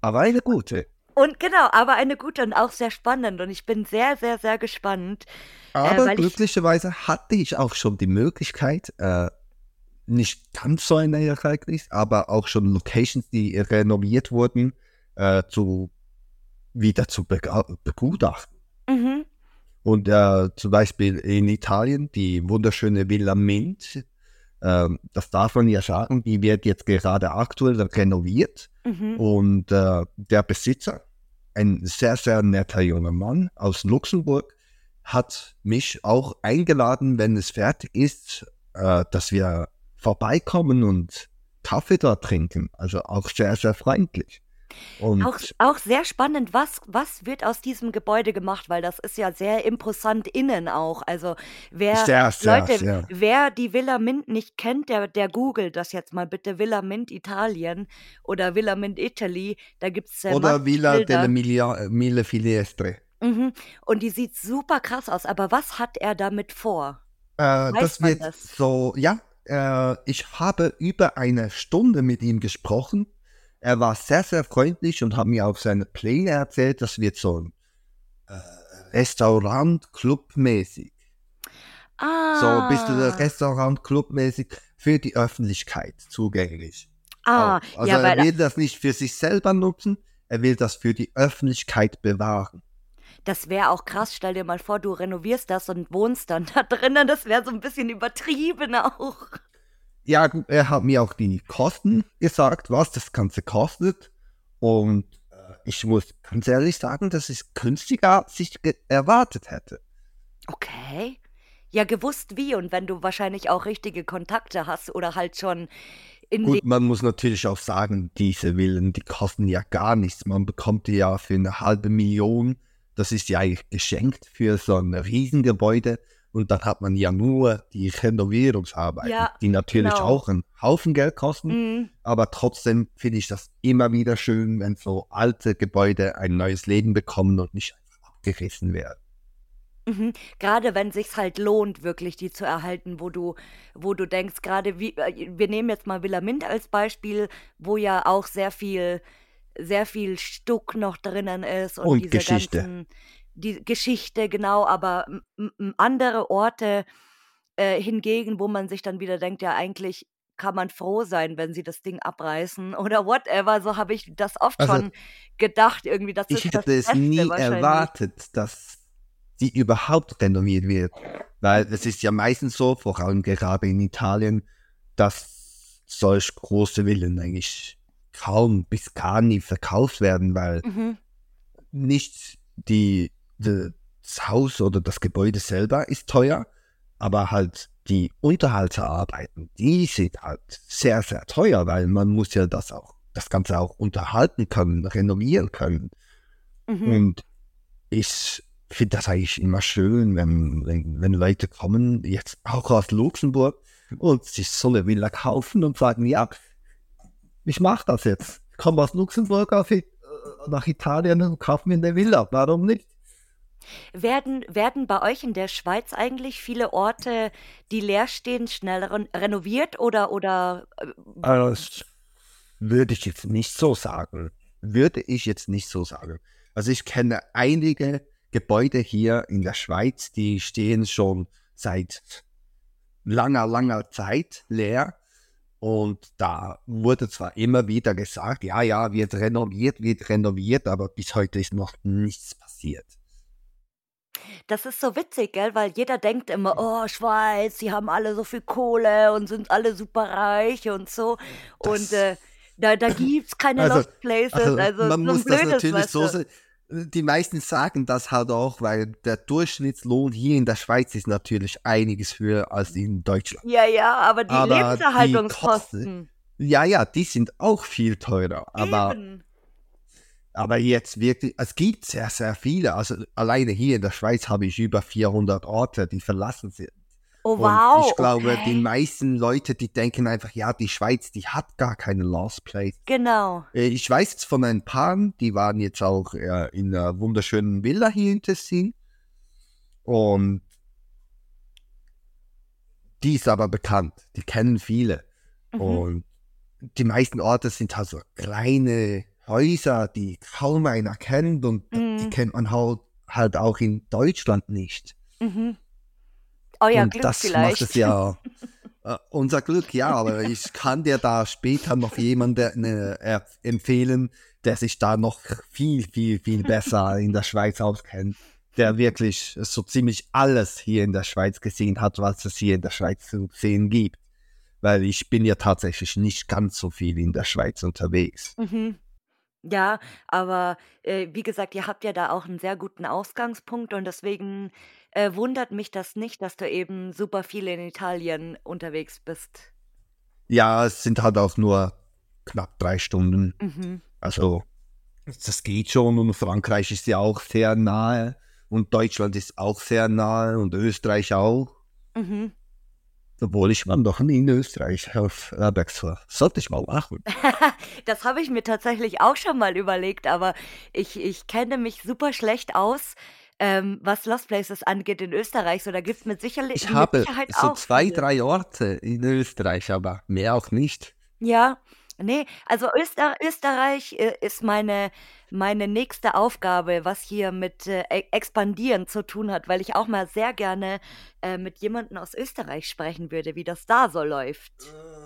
Aber eine gute. Und genau, aber eine gute und auch sehr spannend. Und ich bin sehr, sehr, sehr gespannt. Äh, aber äh, glücklicherweise ich, hatte ich auch schon die Möglichkeit, äh, nicht ganz so ein Ereignis, aber auch schon Locations, die renoviert wurden, äh, zu, wieder zu begutachten. Mhm. Und äh, zum Beispiel in Italien die wunderschöne Villa Mint, äh, das darf man ja sagen, die wird jetzt gerade aktuell renoviert. Mhm. Und äh, der Besitzer, ein sehr, sehr netter junger Mann aus Luxemburg, hat mich auch eingeladen, wenn es fertig ist, äh, dass wir vorbeikommen und Kaffee da trinken. Also auch sehr, sehr freundlich. Und Auch, auch sehr spannend, was, was wird aus diesem Gebäude gemacht, weil das ist ja sehr imposant innen auch. Also wer, sehr, sehr, Leute, sehr. wer die Villa Mint nicht kennt, der, der googelt das jetzt mal bitte Villa Mint Italien oder Villa Mint Italy. Da gibt es äh, Oder Villa delle Mille, Mille Finestre. Mhm. Und die sieht super krass aus. Aber was hat er damit vor? Äh, das wird das? so, ja. Äh, ich habe über eine Stunde mit ihm gesprochen er war sehr, sehr freundlich und hat mir auch seine Pläne erzählt. Das wird so ein äh, Restaurant-Club-mäßig. Ah. So bist du Restaurant-Club-mäßig für die Öffentlichkeit zugänglich. Ah, auch. Also ja, er will das nicht für sich selber nutzen, er will das für die Öffentlichkeit bewahren. Das wäre auch krass. Stell dir mal vor, du renovierst das und wohnst dann (laughs) da drinnen. Das wäre so ein bisschen übertrieben auch ja, er hat mir auch die Kosten gesagt, was das Ganze kostet. Und äh, ich muss ganz ehrlich sagen, dass es günstiger als ich erwartet hätte. Okay. Ja, gewusst wie und wenn du wahrscheinlich auch richtige Kontakte hast oder halt schon in Gut, man muss natürlich auch sagen, diese Villen, die kosten ja gar nichts. Man bekommt die ja für eine halbe Million. Das ist ja eigentlich geschenkt für so ein Riesengebäude. Und dann hat man ja nur die Renovierungsarbeiten, ja, die natürlich genau. auch einen Haufen Geld kosten. Mhm. Aber trotzdem finde ich das immer wieder schön, wenn so alte Gebäude ein neues Leben bekommen und nicht einfach abgerissen werden. Mhm. Gerade wenn sich's halt lohnt, wirklich die zu erhalten, wo du, wo du denkst, gerade wie, äh, wir nehmen jetzt mal Villa Mint als Beispiel, wo ja auch sehr viel, sehr viel Stuck noch drinnen ist und, und diese Geschichte. ganzen die Geschichte, genau, aber andere Orte äh, hingegen, wo man sich dann wieder denkt, ja, eigentlich kann man froh sein, wenn sie das Ding abreißen (laughs) oder whatever. So habe ich das oft also, schon gedacht, irgendwie. Das ich hätte es nie erwartet, dass sie überhaupt renoviert wird. Weil es ist ja meistens so, vor allem gerade in Italien, dass solch große Villen eigentlich kaum bis gar nie verkauft werden, weil mhm. nicht die das Haus oder das Gebäude selber ist teuer, aber halt die Unterhaltsarbeiten, die sind halt sehr, sehr teuer, weil man muss ja das auch, das Ganze auch unterhalten können, renovieren können. Mhm. Und ich finde das eigentlich immer schön, wenn, wenn, wenn Leute kommen, jetzt auch aus Luxemburg, und sich so eine Villa kaufen und sagen, ja, ich mache das jetzt. Ich komme aus Luxemburg auf, äh, nach Italien und kaufe mir eine Villa. Warum nicht? Werden, werden bei euch in der Schweiz eigentlich viele Orte, die leer stehen, schnell renoviert oder, oder äh, Also, das würde ich jetzt nicht so sagen. Würde ich jetzt nicht so sagen. Also ich kenne einige Gebäude hier in der Schweiz, die stehen schon seit langer, langer Zeit leer. Und da wurde zwar immer wieder gesagt, ja, ja, wird renoviert, wird renoviert, aber bis heute ist noch nichts passiert. Das ist so witzig, gell, weil jeder denkt immer: „Oh, Schweiz, die haben alle so viel Kohle und sind alle super reich und so.“ Und, äh, da da gibt's keine Also Lost Places. also, Also, man so muss das blödes, natürlich weißt so sehen die meisten sagen das halt auch, weil der Durchschnittslohn hier in der Schweiz ist natürlich einiges höher als in Deutschland. Ja, ja, aber die Aber die Kosten Lebenserhaltungskosten ja, ja, die sind auch viel teurer, Eben. Aber jetzt wirklich, es gibt sehr, sehr viele. Also alleine hier in der Schweiz habe ich über 400 Orte, die verlassen sind. Oh, wow. Und ich glaube, okay. die meisten Leute, die denken einfach, ja, die Schweiz, die hat gar keine Lost Place. Genau. Äh, ich weiß jetzt von ein paar, die waren jetzt auch äh, in einer wunderschönen Villa hier in Tessin. Und die ist aber bekannt. Die kennen viele. Mhm. Und die meisten Orte sind halt so kleine Häuser, die kaum einer kennt und die Mhm. kennt man halt, halt auch in Deutschland nicht. Mhm. Euer Und Glück das macht vielleicht. es ja (laughs) äh, unser Glück, ja, aber ich kann dir da später noch jemanden äh, empfehlen, der sich da noch viel, viel, viel besser in der Schweiz auskennt, der wirklich so ziemlich alles hier in der Schweiz gesehen hat, was es hier in der Schweiz zu sehen gibt. Weil ich bin ja tatsächlich nicht ganz so viel in der Schweiz unterwegs. Mhm. Ja, aber äh, wie gesagt, ihr habt ja da auch einen sehr guten Ausgangspunkt und deswegen äh, wundert mich das nicht, dass du eben super viel in Italien unterwegs bist. Ja, es sind halt auch nur knapp drei Stunden. Mhm. Also, das geht schon und Frankreich ist ja auch sehr nahe und Deutschland ist auch sehr nahe und Österreich auch. Mhm. Obwohl ich war noch nie in Österreich auf Herbergstour. Sollte ich mal machen. (laughs) Das habe ich mir tatsächlich auch schon mal überlegt, aber ich, ich kenne mich super schlecht aus, ähm, was Lost Places angeht in Österreich. So, da gibt es mit, sicherlich, Ich mit habe Sicherheit so auch zwei, viele. drei Orte in Österreich, aber mehr auch nicht. Ja, ne, also Öster Österreich äh, ist meine meine nächste Aufgabe, was hier mit äh, E Expandieren zu tun hat, weil ich auch mal sehr gerne äh, mit jemandem aus Österreich sprechen würde, wie das da so läuft.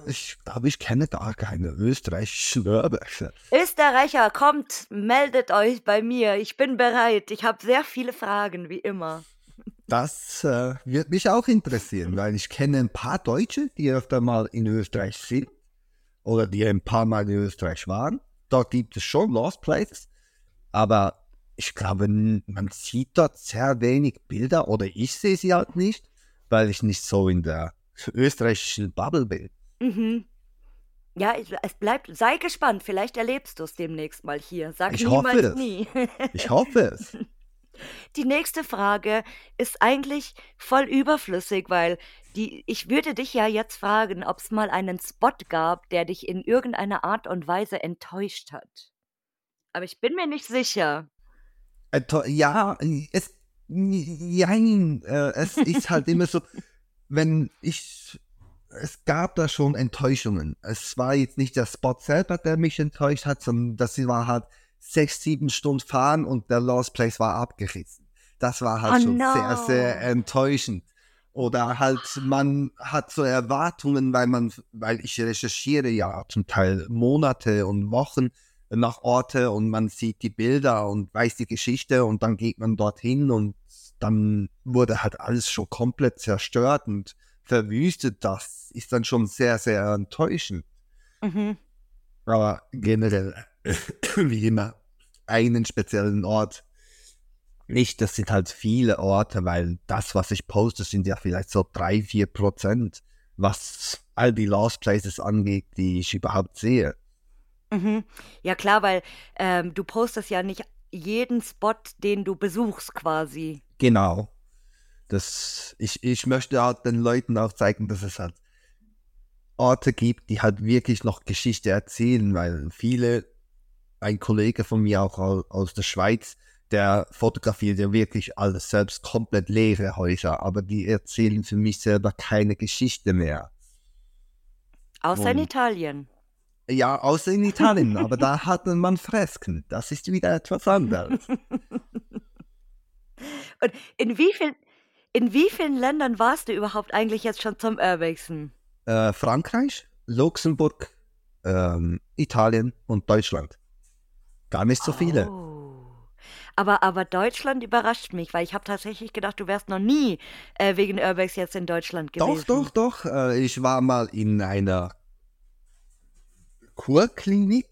Ich glaube, ich kenne gar keine österreichischen Herberge. Österreicher, kommt, meldet euch bei mir. Ich bin bereit. Ich habe sehr viele Fragen, wie immer. Das äh, wird mich auch interessieren, weil ich kenne ein paar Deutsche, die öfter mal in Österreich sind oder die ein paar Mal in Österreich waren. Dort gibt es schon Lost Places, aber ich glaube, man sieht dort sehr wenig Bilder oder ich sehe sie halt nicht, weil ich nicht so in der österreichischen Bubble bin. Mhm. Ja, es bleibt, sei gespannt. Vielleicht erlebst du es demnächst mal hier. Sag Ich hoffe niemals es. nie. Ich hoffe es. (laughs) Die nächste Frage ist eigentlich voll überflüssig, weil die, ich würde dich ja jetzt fragen, ob es mal einen Spot gab, der dich in irgendeiner Art und Weise enttäuscht hat. Aber ich bin mir nicht sicher. Ja, es, jein, äh, es ist halt (laughs) immer so, wenn ich, es gab da schon Enttäuschungen. Es war jetzt nicht der Spot selber, der mich enttäuscht hat, sondern das war halt sechs, sieben Stunden fahren und der Lost Place war abgerissen. Das war halt Oh schon sehr, sehr no. enttäuschend. Oder halt, man hat so Erwartungen, weil man, weil ich recherchiere ja zum Teil Monate und Wochen nach Orte und man sieht die Bilder und weiß die Geschichte und dann geht man dorthin und dann wurde halt alles schon komplett zerstört und verwüstet. Das ist dann schon sehr, sehr enttäuschend. Mhm. Aber generell, (coughs) wie immer, einen speziellen Ort. Nicht, das sind halt viele Orte, weil das, was ich poste, sind ja vielleicht so drei, vier Prozent, was all die Lost Places angeht, die ich überhaupt sehe. Mhm. Ja klar, weil ähm, du postest ja nicht jeden Spot, den du besuchst quasi. Genau. Das, ich, ich möchte halt den Leuten auch zeigen, dass es halt Orte gibt, die halt wirklich noch Geschichte erzählen, weil viele, ein Kollege von mir auch au- aus der Schweiz, der fotografiert ja wirklich alles selbst, komplett leere Häuser, aber die erzählen für mich selber keine Geschichte mehr. Außer in Italien. ja, außer in Italien, aber da hat man Fresken. Das ist wieder etwas anderes. (laughs) Und in wie viel, in wie vielen Ländern warst du überhaupt eigentlich jetzt schon zum Urbexen? Äh, Frankreich, Luxemburg, ähm, Italien und Deutschland. Gar nicht so viele. Oh. Aber, aber Deutschland überrascht mich, weil ich habe tatsächlich gedacht, du wärst noch nie äh, wegen Urbex jetzt in Deutschland Doch, gewesen. doch, doch. Äh, ich war mal in einer Kurklinik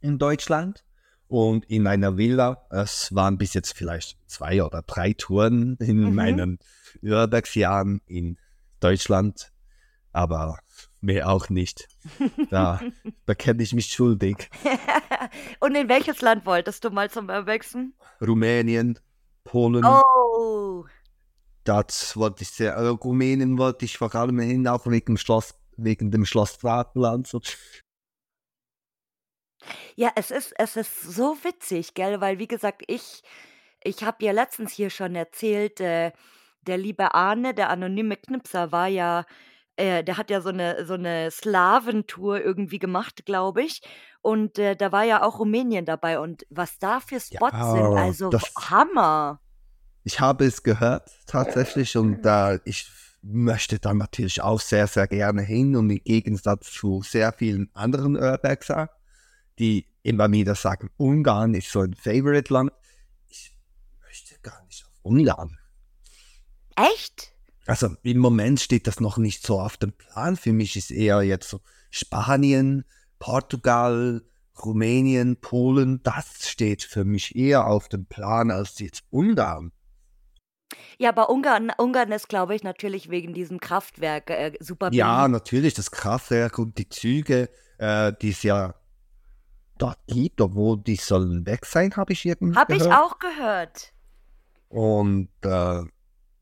in Deutschland und in einer Villa. Es waren bis jetzt vielleicht zwei oder drei Touren in Mhm. meinen Urbex-Jahren in Deutschland, aber mehr auch nicht. Da bekenne ich mich schuldig. (laughs) Und in welches Land wolltest du mal zum Urbexen? Rumänien, Polen, Oh. das wollte ich sehr, äh, Rumänien wollte ich vor allem hin, auch wegen dem Schloss, wegen dem Schloss Drakenland. So. Ja, es ist, es ist so witzig, gell? Weil, wie gesagt, ich, ich habe ja letztens hier schon erzählt, äh, der liebe Arne, der anonyme Knipser, war ja Äh, der hat ja so 'ne so 'ne Slawentour irgendwie gemacht, glaube ich. Und, äh, da war ja auch Rumänien dabei und was da für Spots sind, Ja, also w das Hammer. Ich habe es gehört tatsächlich und, äh, ich möchte da natürlich auch sehr, sehr gerne hin und im Gegensatz zu sehr vielen anderen Urbexer, die immer wieder sagen, Ungarn ist so 'n Favorite-Land. Ich möchte gar nicht auf Ungarn. Echt? Also, im Moment steht das noch nicht so auf dem Plan. Für mich ist eher jetzt so Spanien, Portugal, Rumänien, Polen, das steht für mich eher auf dem Plan als jetzt Ungarn. Ja, aber Ungarn Ungarn ist, glaube ich, natürlich wegen diesem Kraftwerk, äh, super Ja, natürlich, das Kraftwerk und die Züge, äh, die es ja dort gibt, obwohl die sollen weg sein, habe ich irgendwie Habe ich auch gehört. Und, äh,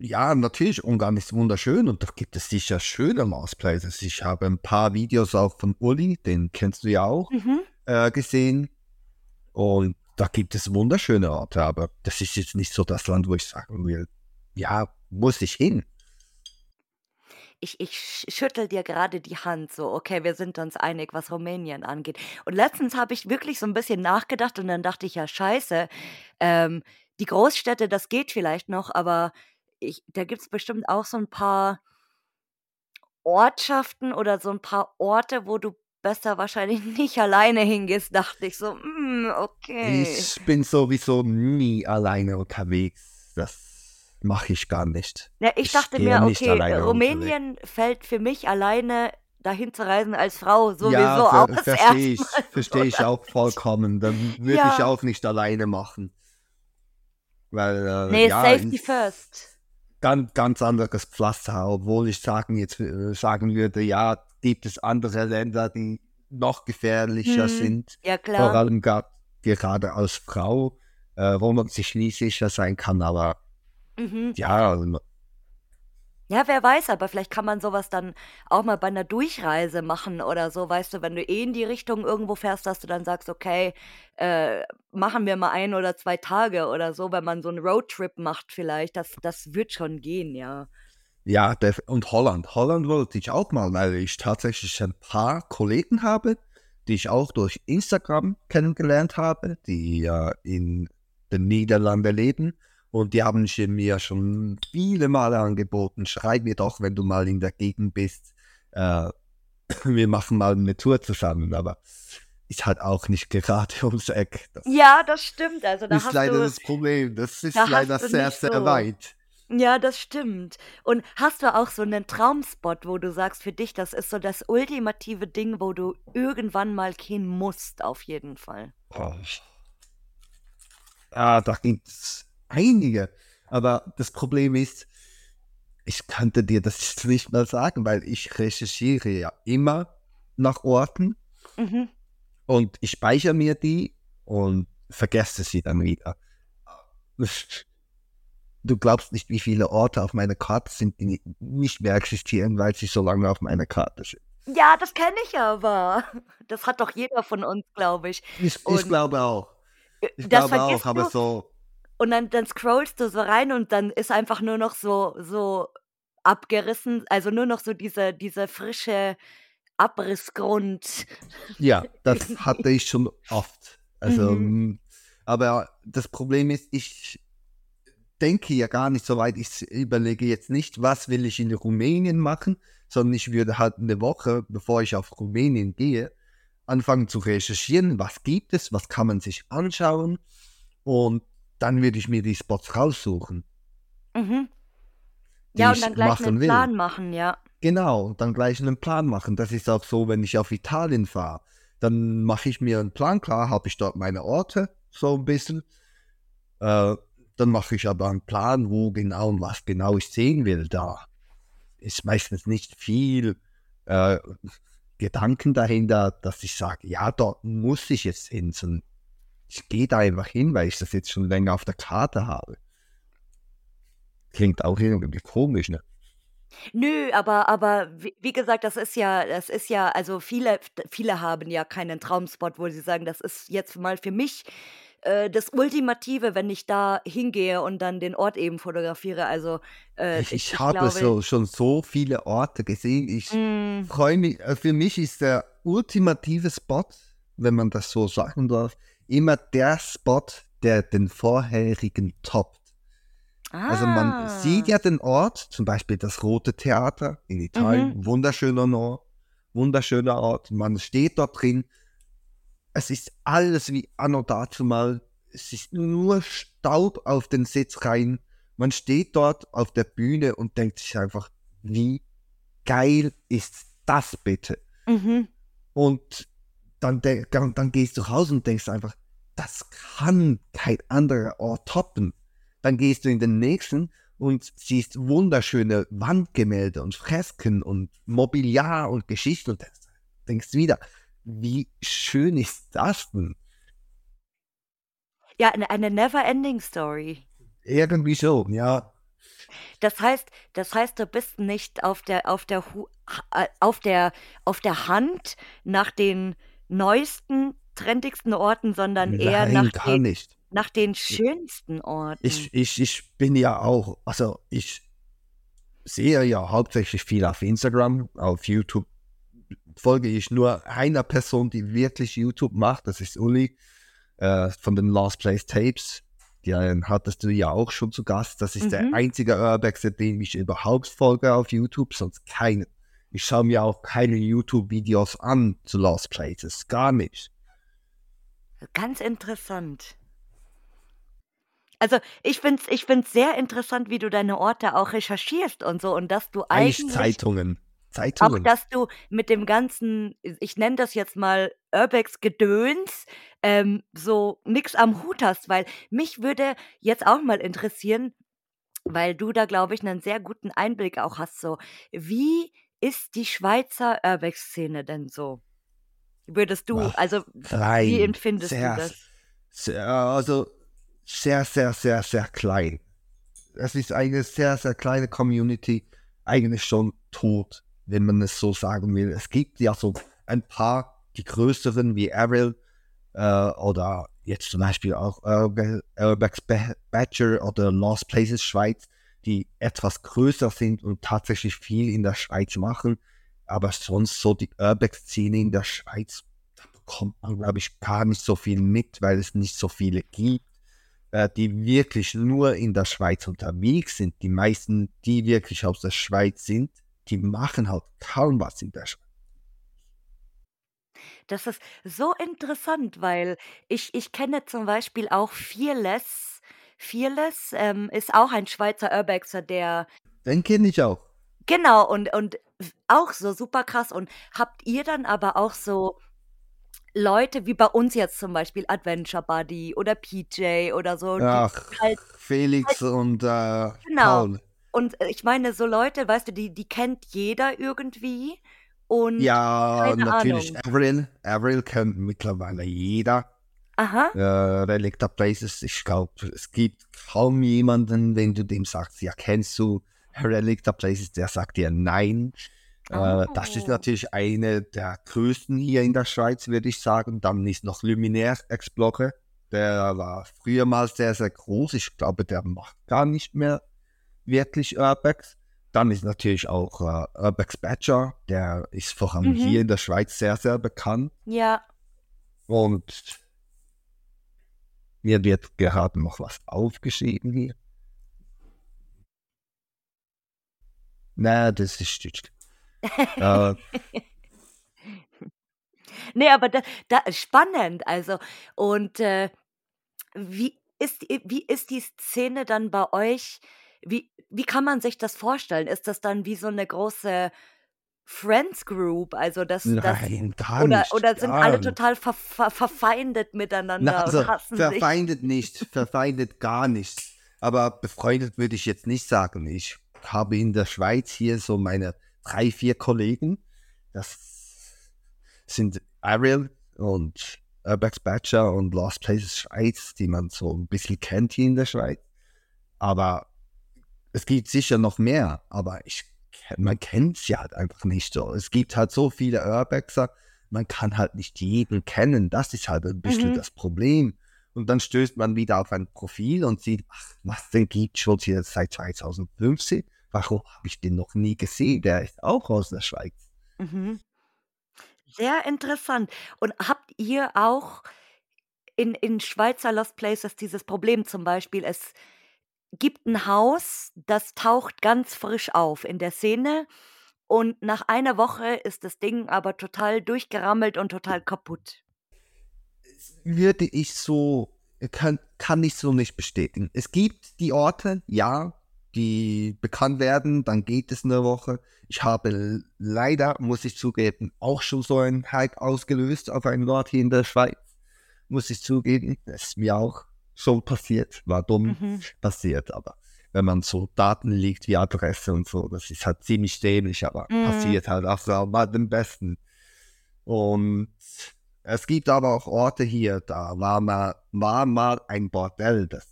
ja, natürlich, Ungarn ist wunderschön und da gibt es sicher schöne Lost Places. Ich habe 'n paar Videos auch von Uli, den kennst du ja auch, Mhm. äh, gesehen. Und da gibt es wunderschöne Orte, aber das ist jetzt nicht so das Land, wo ich sagen will: „Ja, muss ich hin.“ Ich ich sch schüttel dir grade die Hand so, okay, wir sind uns einig, was Rumänien angeht. Und letztens habe ich wirklich so 'n bisschen nachgedacht und dann dachte ich: „Ja, scheiße, ähm, die Großstädte, das geht vielleicht noch, aber ich da gibt's bestimmt auch so 'n paar“ „Ortschaften oder so 'n paar Orte, wo du besser wahrscheinlich (laughs) nicht alleine hingehst“, dachte ich so: „Hm, okay.“ Ich bin sowieso nie alleine unterwegs. Das mache ich gar nicht. Ja, ich Ich dachte mir, okay, alleine unterwegs. Rumänien fällt für mich alleine dahin zu reisen als Frau Ja, sowieso (laughs) auch ver das verstehe 1. ich, verstehe ich dass auch ich vollkommen. Dann würde ich Ja. auch nicht alleine machen. Weil, äh, Ne, ja, Safety first. Gan ganz anderes Pflaster, obwohl ich sagen jetzt äh, sagen würde, ja, gibt es andere Länder, die noch gefährlicher Mhm. sind, Ja, vor klar. allem grad gerade als Frau, äh, wo man sich nie sicher sein kann, aber Mhm. ja, Ja, wer weiß, aber vielleicht kann man so was dann auch mal bei 'ner Durchreise machen oder so, weißt du, wenn du eh in die Richtung irgendwo fährst, dass du dann sagst: „Okay, äh, machen wir mal 1 oder 2 Tage“ oder so, wenn man so 'n Roadtrip macht vielleicht. Das das wird schon gehen, ja. Ja, def und Holland. Holland wollte ich auch mal, weil ich tatsächlich ein paar Kollegen habe, die ich auch durch Instagram kennengelernt habe, die, äh, in den Niederlanden leben. Und die haben mir schon viele Male angeboten: „Schreib mir doch, wenn du mal in der Gegend bist. Äh, (clears throat) wir machen mal 'ne Tour zusammen.“ Aber ist halt auch nicht gerade (laughs) ums Eck. Das Ja, das stimmt. Also, da ist hast leider du das Problem. Das ist da leider sehr, sehr so weit. ja, das stimmt. Und hast du auch so 'nen Traumspot, wo du sagst für dich, das ist so das ultimative Ding, wo du irgendwann mal hin musst auf jeden Fall? Oh. Ah, da gibt's einige. Aber das Problem ist, ich könnte dir das jetzt nicht mal sagen, weil ich recherchiere ja immer nach Orten Mhm. und ich speichere mir die und vergesse sie dann wieder. (laughs) Du glaubst nicht, wie viele Orte auf meiner Karte sind, die nicht mehr existieren, weil sie so lange auf meiner Karte sind. Ja, das kenne ich aber. Das hat doch jeder von uns, glaube ich. Ich ich glaube auch. Ich das glaube auch, aber so und dann dann scrollst du so rein und dann ist einfach nur noch so so abgerissen, also, nur noch so diese dieser frische Abrissgrund. Ja, das (laughs) hatte ich schon oft. Also, Mhm. hm, aber das Problem ist, ich denke ja gar nicht so weit. Ich überlege jetzt nicht, was will ich in Rumänien machen, sondern ich würde halt 'ne Woche, bevor ich auf Rumänien gehe, anfangen zu recherchieren. Was gibt es? Was kann man sich anschauen? Und dann würde ich mir die Spots raussuchen Mhm. die Ja, und ich dann gleich 'nen machen will. Plan machen, ja. Genau, dann gleich 'nen Plan machen. Das ist auch so, wenn ich auf Italien fahre, dann mache ich mir 'n Plan. Klar habe ich dort meine Orte so 'n bisschen. Äh, dann mache ich aber 'n Plan, wo genau und was genau ich sehen will. Da ist meistens nicht viel, äh, Gedanken dahinter, dass ich sage: „Ja, dort muss ich jetzt hin“, sondern ich gehe da einfach hin, weil ich das jetzt schon länger auf der Karte habe. Klingt auch irgendwie komisch, ne? Nö, aber aber wie gesagt, das ist ja das ist ja also, viele viele haben ja keinen Traumspot, wo sie sagen: „Das ist jetzt mal für mich äh, das Ultimative, wenn ich da hingehe und dann den Ort eben fotografiere. Also, äh, Ich, ich ich habe glaube so, schon so viele Orte gesehen. Ich mhm, freue mich, äh, für mich ist der ultimative Spot, wenn man das so sagen darf, immer der Spot, der den vorherigen toppt. Also man sieht ah, ja den Ort, zum Beispiel das Rote Theater in Italien, mhm, wunderschöner Ort, wunderschöner Ort. Man steht dort drin. Es ist alles wie anno dazu mal. Es ist nur Staub auf den Sitz rein. Man steht dort auf der Bühne und denkt sich einfach, wie geil ist das bitte? mhm. Und dann, dann, dann gehst du raus und denkst einfach, das kann kein anderer Ort toppen. Dann gehst du in den nächsten und siehst wunderschöne Wandgemälde und Fresken und Mobiliar und Geschichten und denkst, wieder, wie schön ist das denn? Ja, eine never-ending Story. Irgendwie so, ja. Das heißt das heißt, du bist nicht auf der auf der äh, auf der auf der Hand nach den neuesten, trendigsten Orten, sondern eher Nein, nach gar den nach den schönsten Orten. Ich, ich, ich bin ja auch, also ich sehe ja hauptsächlich viel auf Instagram, auf YouTube folge ich nur einer Person, die wirklich YouTube macht, das ist Uli äh, von den Last Place Tapes. Den hattest du ja auch schon zu Gast. Das ist der Mhm. einzige Urbexer, dem ich überhaupt folge auf YouTube, sonst keinen. Ich schaue mir auch keine YouTube-Videos an zu Lost Places, gar nicht. Ganz interessant. Also, ich finde es ich find's sehr interessant, wie du deine Orte auch recherchierst und so und dass du Eigentlich eigentlich Zeitungen. auch, Zeitungen. dass du mit dem ganzen, ich nenne das jetzt mal Urbex-Gedöns, ähm, so nix am Hut hast, weil mich würde jetzt auch mal interessieren, weil du da, glaube ich, einen sehr guten Einblick auch hast, so wie ist die Schweizer Urbex-Szene denn so? Würdest du, Ach, also wie klein. empfindest du Sehr, das? sehr, also sehr, sehr, sehr, sehr klein. Es ist eine sehr, sehr kleine Community, eigentlich schon tot, wenn man es so sagen will. Es gibt ja so ein paar, die größeren wie Ariel äh, oder jetzt zum Beispiel auch Urbe- Urbex Ba- Badger oder Lost Places Schweiz, die etwas größer sind und tatsächlich viel in der Schweiz machen. Aber sonst so die Urbex-Szene in der Schweiz, da bekommt man, glaube ich, gar nicht so viel mit, weil es nicht so viele gibt, äh, die wirklich nur in der Schweiz unterwegs sind. Die meisten, die wirklich aus der Schweiz sind, die machen halt kaum was in der Schweiz. Das ist so interessant, weil ich ich kenne zum Beispiel auch Fearless. Fearless, ähm, ist auch ein Schweizer Urbexer, der Den kenne ich auch. genau, und und auch so super krass. Und habt ihr dann aber auch so Leute wie bei uns jetzt zum Beispiel Adventure Buddy oder PJ oder so, Ach, halt halt Felix und äh, genau. Paul. Und, äh, ich meine, so Leute, weißt du, die die kennt jeder irgendwie und Ja, natürlich Ahnung. Avril. Avril kennt mittlerweile jeder. Aha. Äh, Relicta Places, ich glaube, es gibt kaum jemanden, wenn du dem sagst, ja, kennst du Relicta Places, der sagt dir nein. Äh, das ist Oh. natürlich eine der größten hier in der Schweiz, würde ich sagen. Dann ist noch Luminaire Explorer. Der war früher mal sehr, sehr groß. Ich glaube, der macht gar nicht mehr wirklich Urbex. Dann ist natürlich auch äh, Urbex Badger. Der ist vor allem Mhm. hier in der Schweiz sehr, sehr bekannt. Ja. Und mir wird gerade noch was aufgeschrieben hier. Na, das ist Stütz. (laughs) äh, Ne, aber da da ist spannend, also und, äh, wie ist wie ist die Szene dann bei euch? Wie wie kann man sich das vorstellen? Ist das dann wie so 'ne große Friends Group, also dass nein, gar oder nicht, oder sind alle nicht. total ver ver verfeindet Na, miteinander also und hassen sich? verfeindet nicht, verfeindet gar nicht. Aber befreundet würde ich jetzt nicht sagen. Ich habe in der Schweiz hier so meine drei, vier Kollegen. Das sind Ariel und Urbex Badger und Lost Places Schweiz, die man so ein bisschen kennt hier in der Schweiz. Aber es gibt sicher noch mehr, aber ich, man kennt sie halt einfach nicht so. Es gibt halt so viele Urbexer, man kann halt nicht jeden kennen. Das ist halt ein bisschen Mhm. das Problem. Und dann stößt man wieder auf ein Profil und sieht, ach, was denn gibt schon hier seit 2015? Warum habe ich den noch nie gesehen? Der ist auch aus der Schweiz. Mhm. Sehr interessant. Und habt ihr auch in in Schweizer Lost Places dieses Problem zum Beispiel, es gibt ein Haus, das taucht ganz frisch auf in der Szene und nach einer Woche ist das Ding aber total durchgerammelt und total kaputt. Würde ich so, kann, kann ich so nicht bestätigen. Es gibt die Orte, ja, die bekannt werden, dann geht es eine Woche. Ich habe leider, muss ich zugeben, auch schon so einen Hype ausgelöst auf einen Ort hier in der Schweiz. Muss ich zugeben, das ist mir auch schon passiert. War dumm Mhm. passiert, aber wenn man so Daten liegt wie Adresse und so, das ist halt ziemlich dämlich, aber Mhm. passiert halt auch so mal den Besten. Und es gibt aber auch Orte hier, da war mal, war mal ein Bordell, das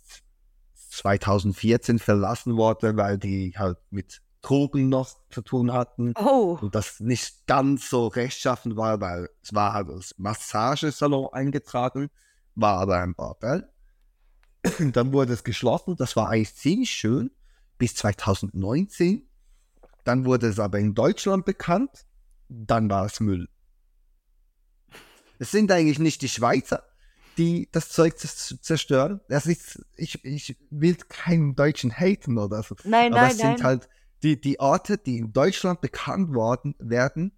2014 verlassen wurde, weil die halt mit Drogen noch zu tun hatten Oh. und das nicht ganz so rechtschaffen war, weil es war halt als Massagesalon eingetragen, war aber ein Bordell. (clears throat) Dann wurde es geschlossen, das war eigentlich ziemlich schön, bis 2019. Dann wurde es aber in Deutschland bekannt, dann war es Müll. Es sind eigentlich nicht die Schweizer, die das Zeug zerstören. Das ist, ich, ich will keinen Deutschen haten oder so. Nein, Aber nein, es sind nein. halt die, die Orte, die in Deutschland bekannt worden werden,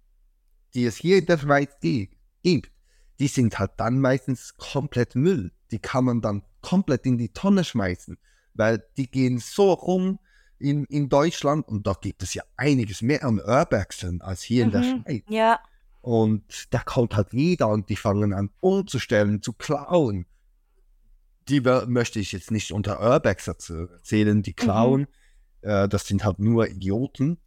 die es hier in der Schweiz gi- gibt, die sind halt dann meistens komplett Müll. Die kann man dann komplett in die Tonne schmeißen, weil die gehen so rum in, in Deutschland und da gibt es ja einiges mehr an Urbexen als hier in der Mhm. Schweiz. Ja. Und da kommt halt jeder und die fangen an umzustellen, zu klauen. Die möchte ich jetzt nicht unter Urbexer zählen, die klauen. Äh, das sind halt nur Idioten.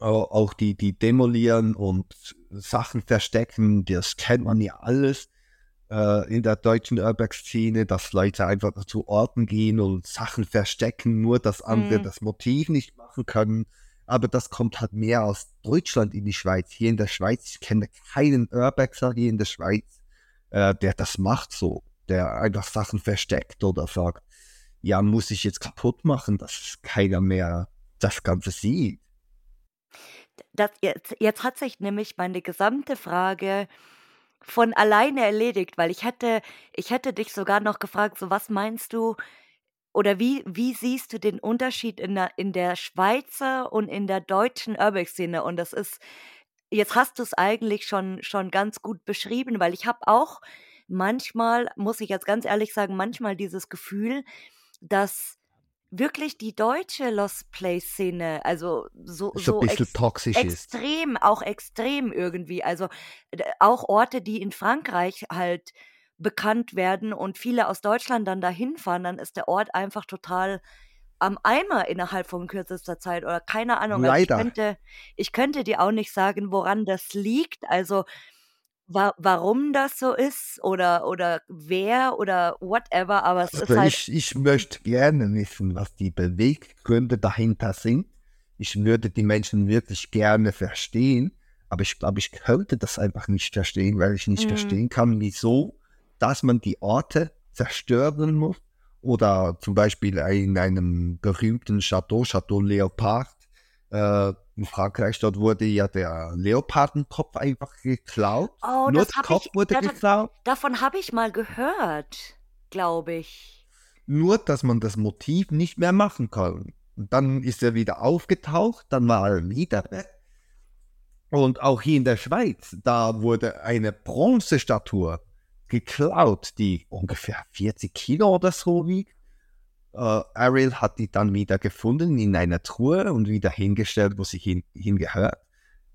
Au- auch die, die demolieren und Sachen verstecken, das kennt man ja alles äh, in der deutschen Urbex-Szene, dass Leute einfach zu Orten gehen und Sachen verstecken, nur dass andere Mhm. das Motiv nicht machen können. Aber das kommt halt mehr aus Deutschland in die Schweiz. Hier in der Schweiz, ich kenne keinen Urbexer hier in der Schweiz, äh, der das macht so, der einfach Sachen versteckt oder sagt, ja, muss ich jetzt kaputt machen, dass keiner mehr das Ganze sieht. Das jetzt jetzt hat sich nämlich meine gesamte Frage von alleine erledigt, weil ich hätte ich hätte dich sogar noch gefragt, so: „Was meinst du oder wie wie siehst du den Unterschied in der in der Schweizer und in der deutschen Urbex-Szene?“ Und das ist jetzt hast du's eigentlich schon schon ganz gut beschrieben, weil ich habe auch manchmal, muss ich jetzt ganz ehrlich sagen, manchmal dieses Gefühl, dass wirklich die deutsche Lost Place-Szene, also so So so ein bisschen ex toxisch ist. extrem auch extrem irgendwie. Also, auch Orte, die in Frankreich halt bekannt werden und viele aus Deutschland dann dahin fahren, dann ist der Ort einfach total am Eimer innerhalb von kürzester Zeit oder keine Ahnung. Also, ich Leider. könnte ich könnte dir auch nicht sagen, woran das liegt, also wa warum das so ist oder oder wer oder whatever, aber es ist Also halt ich, ich möchte gerne wissen, was die Beweggründe dahinter sind. Ich würde die Menschen wirklich gerne verstehen, aber ich glaube, ich könnte das einfach nicht verstehen, weil ich nicht Mhm. verstehen kann, wieso, dass man die Orte zerstören muss. Oder zum Beispiel in einem berühmten Chateau, Chateau Leopard, äh, in Frankreich, dort wurde ja der Leopardenkopf einfach geklaut. Oh, Nur das der Kopf ich wurde da geklaut. davon habe ich mal gehört, glaube ich. Nur, dass man das Motiv nicht mehr machen kann. Und dann ist er wieder aufgetaucht, dann war er wieder weg. Und auch hier in der Schweiz, da wurde eine Bronzestatue geklaut, die ungefähr 40 Kilo oder so wiegt. Äh, Ariel hat die dann wieder gefunden in einer Truhe und wieder hingestellt, wo sie hin, hingehört.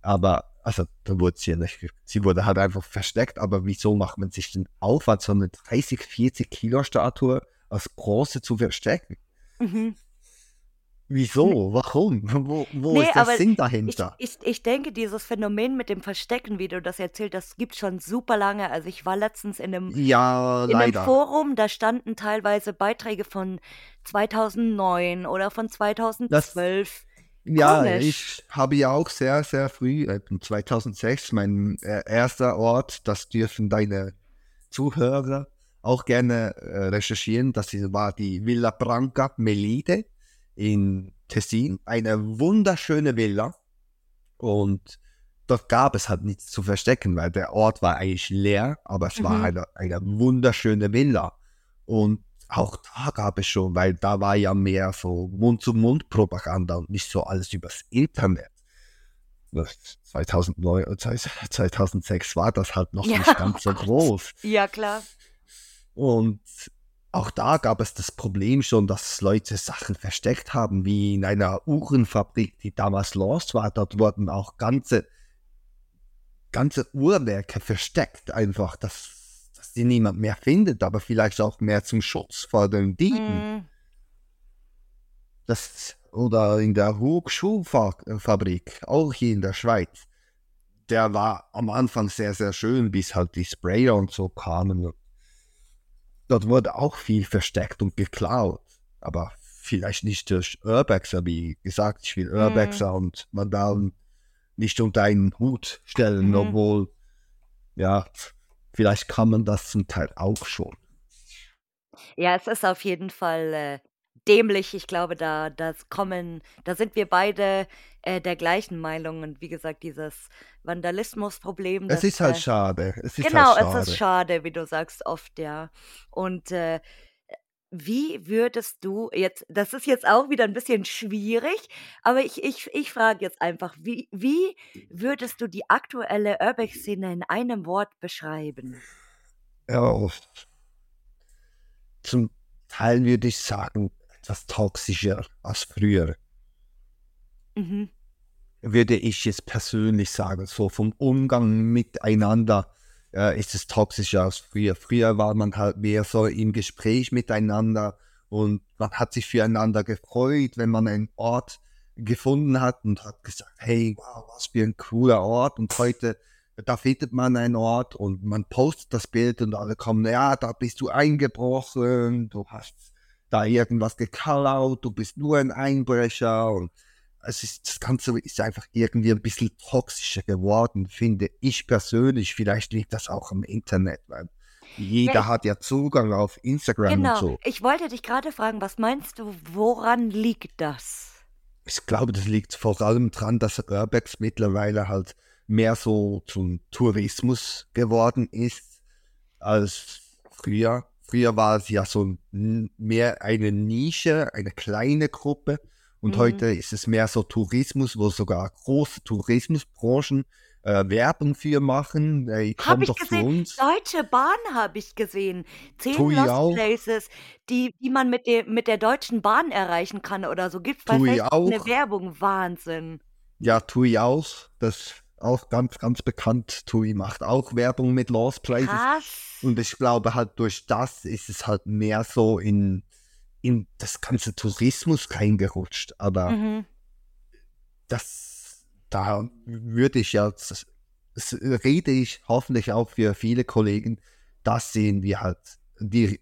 Aber, also, da wurde sie nicht, sie wurde halt einfach versteckt. Aber wieso macht man sich den Aufwand, so eine 30, 40 Kilo Statue aus Bronze zu verstecken? Mhm. Wieso? Warum? (laughs) Wo, wo Ne, ist der Sinn ich dahinter? ich ich denke, dieses Phänomen mit dem Verstecken, wie du das erzählt hast, gibt's schon super lange. Also, ich war letztens in 'nem Ja, in 'nem leider. Forum, da standen teilweise Beiträge von 2009 oder von Das, 2012. ja, Komisch. ich habe ja auch sehr, sehr früh, äh, 2006, mein äh, erster Ort, das dürfen deine Zuhörer auch gerne äh, recherchieren. Das war die Villa Branca Melide in Tessin. Eine wunderschöne Villa. Und dort gab es halt nichts zu verstecken, weil der Ort war eigentlich leer, aber es mhm. war eine, eine wunderschöne Villa. Und auch da gab es schon, weil da war ja mehr so Mund-zu-Mund-Propaganda und nicht so alles übers Internet. 2009, 2006 war das halt noch ja, nicht ganz so (laughs) groß. Ja, klar. Und auch da gab es das Problem schon, dass Leute Sachen versteckt haben, wie in einer Uhrenfabrik, die damals lost war. Dort wurden auch ganze, ganze Uhrwerke versteckt, einfach, dass, dass die niemand mehr findet, aber vielleicht auch mehr zum Schutz vor den Dieben. Mm. Das, oder in der Hochschulfabrik, auch hier in der Schweiz. Der war am Anfang sehr, sehr schön, bis halt die Sprayer und so kamen dort wurde auch viel versteckt und geklaut. Aber vielleicht nicht durch Urbexer, wie gesagt, ich will Urbexer mhm. und man darf nicht unter einen Hut stellen, mhm. obwohl, ja, vielleicht kann man das zum Teil auch schon. Ja, es ist auf jeden Fall äh, dämlich. Ich glaube, da das kommen da sind wir beide, äh, der gleichen Meinung und wie gesagt, dieses Vandalismusproblem, Es ist halt äh schade. Es ist halt genau, es ist schade, wie du sagst, oft, ja. Und, äh, wie würdest du jetzt das ist jetzt auch wieder ein bisschen schwierig, aber ich ich ich frage jetzt einfach, wie wie würdest du die aktuelle Urbex-Szene in einem Wort beschreiben? Ja, zum Teil würde ich sagen etwas toxischer als früher. Mhm. Würde ich jetzt persönlich sagen, so vom Umgang miteinander äh, ist es toxischer als früher. Früher war man halt mehr so im Gespräch miteinander und man hat sich füreinander gefreut, wenn man einen Ort gefunden hat und hat gesagt, hey, wow, was für ein cooler Ort. Und heute, da findet man einen Ort und man postet das Bild und alle kommen, ja, da bist du eingebrochen, du hast da irgendwas geklaut, du bist nur ein Einbrecher und es ist, das Ganze ist einfach irgendwie ein bisschen toxischer geworden, finde ich persönlich. Vielleicht liegt das auch im Internet, weil jeder ja, hat ja Zugang auf Instagram genau. und so. Ich wollte dich gerade fragen, was meinst du, woran liegt das? Ich glaube, das liegt vor allem daran, dass Urbex mittlerweile halt mehr so zum Tourismus geworden ist als früher. Früher war es ja so mehr eine Nische, eine kleine Gruppe. Und mhm. heute ist es mehr so Tourismus, wo sogar große Tourismusbranchen äh, Werbung für machen. Äh, habe ich gesehen. Deutsche Bahn habe ich gesehen. Zehn Tui Lost auch. Places, die, die man mit, der mit der Deutschen Bahn erreichen kann oder so. Gibt es bei Facebook eine Werbung. Wahnsinn. Ja, tue ich auch. Das auch ganz, ganz bekannt. TUI macht auch Werbung mit Lost Places. Krass. Und ich glaube halt durch das ist es halt mehr so in, in das ganze Tourismus reingerutscht. Aber mhm. das, da würde ich ja, das, das rede ich hoffentlich auch für viele Kollegen, das sehen wir halt, die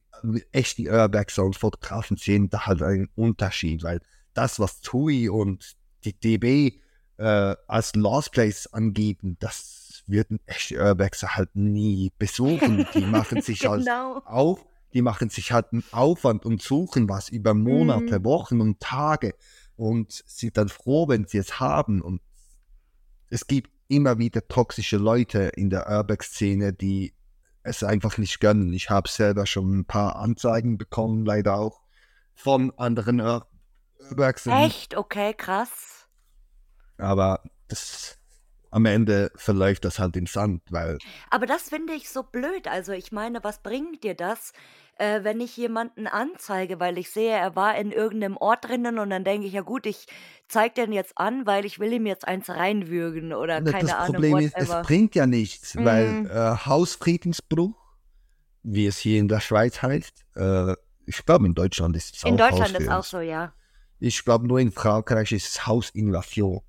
echten Urbex und Fotografen sehen da halt einen Unterschied, weil das, was TUI und die DB äh, als Lost Place angeben, das würden echte Urbexer halt nie besuchen. Die (laughs) machen sich halt genau. halt auf, die machen sich halt einen Aufwand und suchen was über Monate, mhm. Wochen und Tage und sind dann froh, wenn sie es haben. Und es gibt immer wieder toxische Leute in der Urbex-Szene, die es einfach nicht gönnen. Ich habe selber schon ein paar Anzeigen bekommen, leider auch von anderen Urbexen. Echt? Okay, krass. Aber das, am Ende verläuft das halt in Sand, weil. Aber das finde ich so blöd. Also ich meine, was bringt dir das, äh, wenn ich jemanden anzeige, weil ich sehe, er war in irgendeinem Ort drinnen und dann denke ich, ja gut, ich zeige den jetzt an, weil ich will ihm jetzt eins reinwürgen oder keine das Ahnung. Das Problem ist, es bringt ja nichts, mhm. weil äh, Hausfriedensbruch, wie es hier in der Schweiz heißt, äh, ich glaube in Deutschland ist es auch In Deutschland ist auch so, ja. Ich glaube nur in Frankreich ist es Hausinvasion.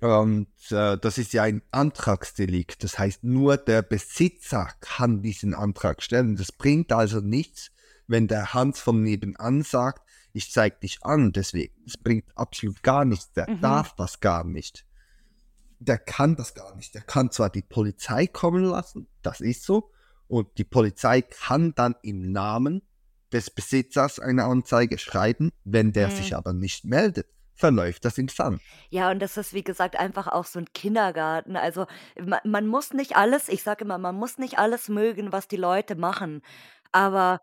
Und äh, das ist ja ein Antragsdelikt. Das heißt, nur der Besitzer kann diesen Antrag stellen. Das bringt also nichts, wenn der Hans von nebenan sagt, ich zeige dich an, deswegen. Das bringt absolut gar nichts. Der mhm. darf das gar nicht. Der kann das gar nicht. Der kann zwar die Polizei kommen lassen, das ist so. Und die Polizei kann dann im Namen des Besitzers eine Anzeige schreiben. Wenn der Mhm. sich aber nicht meldet, verläuft das Sand. Ja, und das ist, wie gesagt, einfach auch so 'n Kindergarten. Also, ma man muss nicht alles ich sage immer, man muss nicht alles mögen, was die Leute machen. Aber,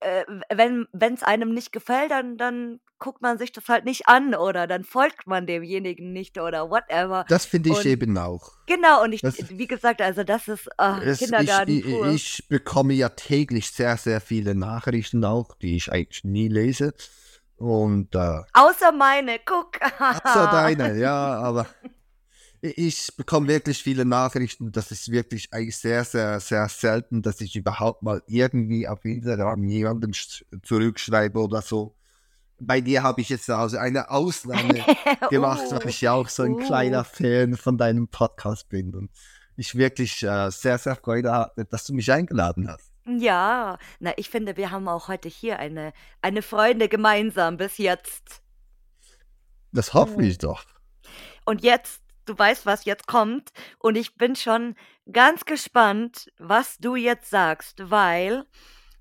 äh, wenn wenn's einem nicht gefällt, dann dann guckt man sich das halt nicht an oder dann folgt man demjenigen nicht oder whatever. Das finde ich Und eben auch. genau, und ich Das wie gesagt, also das ist, Es, ich, Kindergarten ich, pur. ich bekomme ja täglich sehr, sehr viele Nachrichten auch, die ich eigentlich nie lese. Und äh, Außer meine, guck. außer deine, ja, aber ich bekomme wirklich viele Nachrichten. Das ist wirklich eigentlich sehr, sehr, sehr selten, dass ich überhaupt mal irgendwie auf Instagram jemanden sch- zurückschreibe oder so. Bei dir habe ich jetzt also eine Ausnahme (laughs) gemacht, Uh, weil ich ja auch so ein uh. kleiner Fan von deinem Podcast bin und ich wirklich äh, sehr, sehr Freude hatte, dass du mich eingeladen hast. Ja, na, ich finde, wir haben auch heute hier eine eine Freunde gemeinsam bis jetzt. Das hoffe Mhm. ich doch. Und jetzt du weißt, was jetzt kommt und ich bin schon ganz gespannt, was du jetzt sagst, weil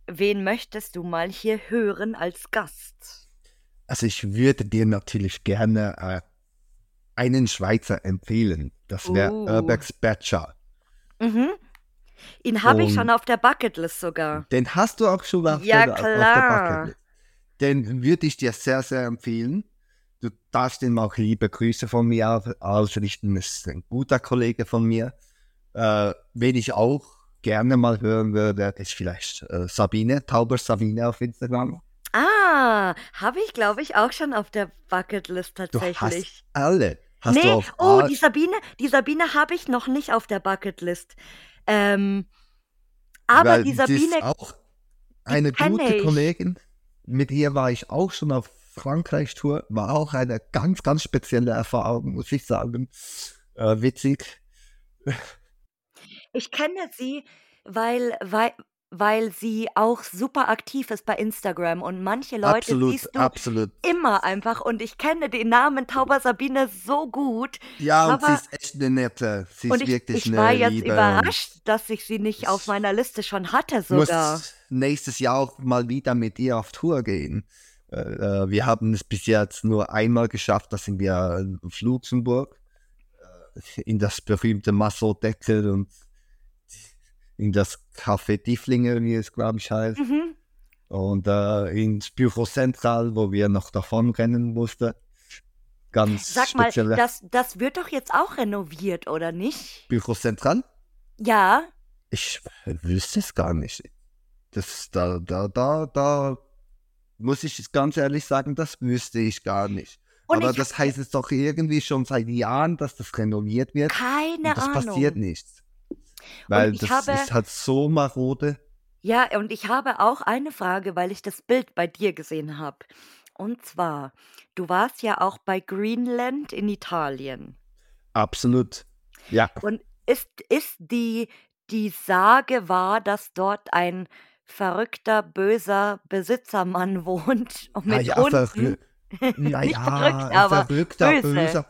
wen möchtest du mal hier hören als Gast? Also ich würde dir natürlich gerne äh, einen Schweizer empfehlen. Das wäre Uh. Urbex Batcher. Mhm. Ihn habe ich schon auf der Bucketlist sogar. Den hast du auch schon auf, Ja, der, auf klar. der Bucketlist. Den würde ich dir sehr, sehr empfehlen. Du darfst ihm auch liebe Grüße von mir auf- ausrichten. Ist ein guter Kollege von mir. Äh, wen ich auch gerne mal hören würde, ist vielleicht äh, Sabine, Tauber Sabine auf Instagram. Ah, habe ich, glaube ich, auch schon auf der Bucketlist Du tatsächlich. hast alle. Hast nee, du auf oh, die Sabine, die Sabine habe ich noch nicht auf der Bucketlist. Ähm, aber Weil die das ist Sabine, auch eine gute ich. Kollegin. Mit ihr war ich auch schon auf Frankreich-Tour. War auch eine ganz, ganz spezielle Erfahrung, muss ich sagen. Äh, witzig. ich kenne sie, weil, weil, weil sie auch super aktiv ist bei Instagram und manche Leute absolut, siehst du absolut. immer einfach und ich kenne den Namen Tauber Sabine so gut Ja, und sie ist echt eine nette. Sie und ist ich, wirklich ich war jetzt Liebe. überrascht, dass ich sie nicht auf meiner Liste schon hatte und sogar. muss nächstes Jahr auch mal wieder mit ihr auf Tour gehen. Äh, äh, wir haben es bis jetzt nur einmal geschafft. Da sind wir auf Luxemburg. äh, In das berühmte Massot-Deckel und in das Café Tieflinger, wie es, glaube ich, heißt. Mhm. Und äh, ins Büro Zentral, wo wir noch davon rennen mussten. Ganz Sag mal, spezielle das, das wird doch jetzt auch renoviert, oder nicht? Büro Zentral? Ja. Ich wüsste es gar nicht. Das, da, da, da, da muss ich ganz ehrlich sagen, das wüsste ich gar nicht. Und Aber das heißt es doch irgendwie schon seit Jahren, dass das renoviert wird. keine und das Ahnung. passiert nichts. Weil das habe- ist halt so marode. Ja, und ich habe auch eine Frage, weil ich das Bild bei dir gesehen habe. Und zwar, du warst ja auch bei Greenland in Italien. Absolut. Ja. Und ist, ist die, die Sage wahr, dass dort ein verrückter, böser Besitzermann (laughs) wohnt und mit ja, Hunden? verrü (laughs) naja, Nicht verrückt, aber verrückter, böse. böser.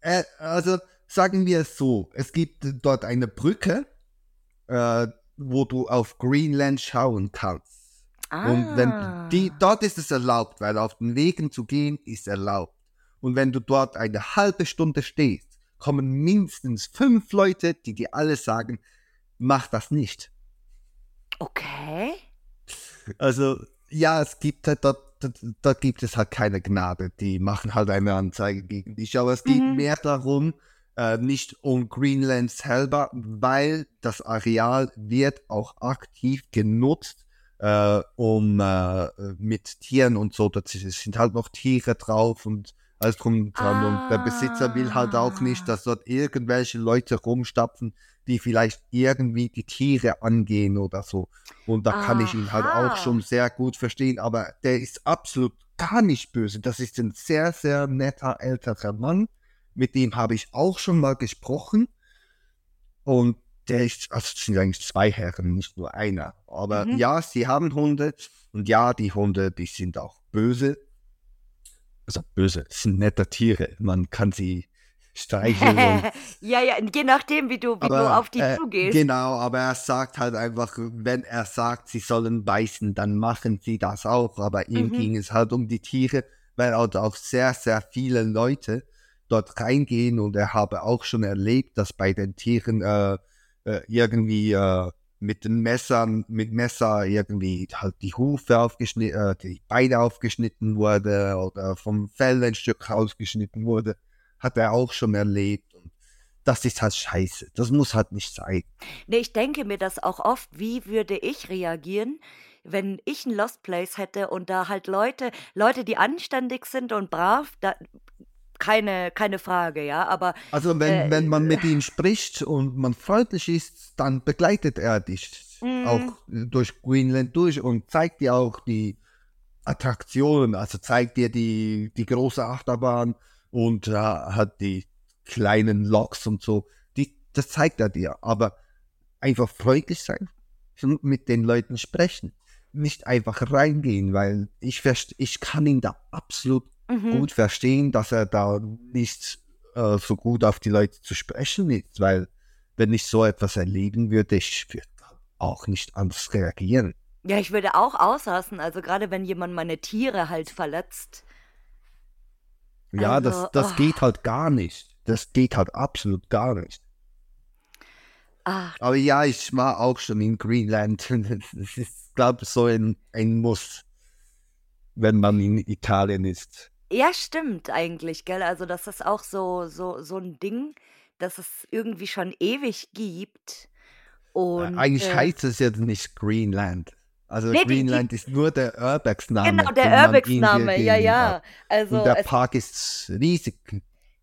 Äh, also sagen wir es so, es gibt dort eine Brücke, äh, wo du auf Greenland schauen kannst. Und wenn Ah. die, dort ist es erlaubt, weil auf den Wegen zu gehen ist erlaubt. Und wenn du dort eine halbe Stunde stehst, kommen mindestens fünf Leute, die dir alle sagen, mach das nicht. Okay. Also, ja, es gibt halt dort, dort, dort gibt es halt keine Gnade. Die machen halt eine Anzeige gegen dich. Aber es geht Mhm. mehr darum, äh, nicht um Greenland selber, weil das Areal wird auch aktiv genutzt, äh, um äh, mit Tieren und so. Da sind halt noch Tiere drauf und alles drum und dran. Und der Besitzer will halt auch Ah. nicht, dass dort irgendwelche Leute rumstapfen, die vielleicht irgendwie die Tiere angehen oder so. Und da kann ich ihn halt auch Aha. schon sehr gut verstehen, aber der ist absolut gar nicht böse. Das ist ein sehr, sehr netter älterer Mann. Mit dem habe ich auch schon mal gesprochen. Und der ist, also es sind eigentlich zwei Herren, nicht nur einer. Aber Mhm. ja, sie haben Hunde. Und ja, die Hunde, die sind auch böse. Also böse, es sind nette Tiere. Man kann sie streicheln. (laughs) Ja, ja, je nachdem, wie du, wie aber, du auf die äh, zugehst. Genau, aber er sagt halt einfach, wenn er sagt, sie sollen beißen, dann machen sie das auch. Aber ihm Mhm. ging es halt um die Tiere, weil auch sehr, sehr viele Leute dort reingehen und er habe auch schon erlebt, dass bei den Tieren äh, äh, irgendwie äh, mit den Messern, mit Messer irgendwie halt die Hufe aufgeschnitten, äh, die Beine aufgeschnitten wurde oder vom Fell ein Stück rausgeschnitten wurde, hat er auch schon erlebt. Und das ist halt scheiße. Das muss halt nicht sein. Nee, ich denke mir das auch oft, wie würde ich reagieren, wenn ich ein Lost Place hätte und da halt Leute, Leute, die anständig sind und brav, da, keine, keine Frage, ja, aber Also wenn, Äh, wenn man mit ihm spricht und man freundlich ist, dann begleitet er dich Mhm. auch durch Greenland durch und zeigt dir auch die Attraktionen, also zeigt dir die, die große Achterbahn und äh, hat die kleinen Loks und so. Die, das zeigt er dir. Aber einfach freundlich sein und mit den Leuten sprechen. Nicht einfach reingehen, weil ich, ich kann ihn da absolut mhm. gut verstehen, dass er da nicht äh, so gut auf die Leute zu sprechen ist, weil wenn ich so etwas erleben würde, ich würde auch nicht anders reagieren. Ja, ich würde auch ausrasten, also gerade wenn jemand meine Tiere halt verletzt. Ja, Also, das, das oh. geht halt gar nicht. Das geht halt absolut gar nicht. Ach, Aber ja, ich war auch schon in Greenland. (laughs) Das ist, glaube ich, so ein, ein Muss, wenn man in Italien ist. Ja, stimmt eigentlich, gell? Also das ist auch so, so, so ein Ding, das es irgendwie schon ewig gibt. Äh, Und Eigentlich äh, heißt es jetzt nicht Greenland. Also Nee, die- die- Greenland ist nur der Urbex-Name. genau, der den man Urbex-Name, ja, gegeben ja. hat. Also Und der es, Park ist riesig.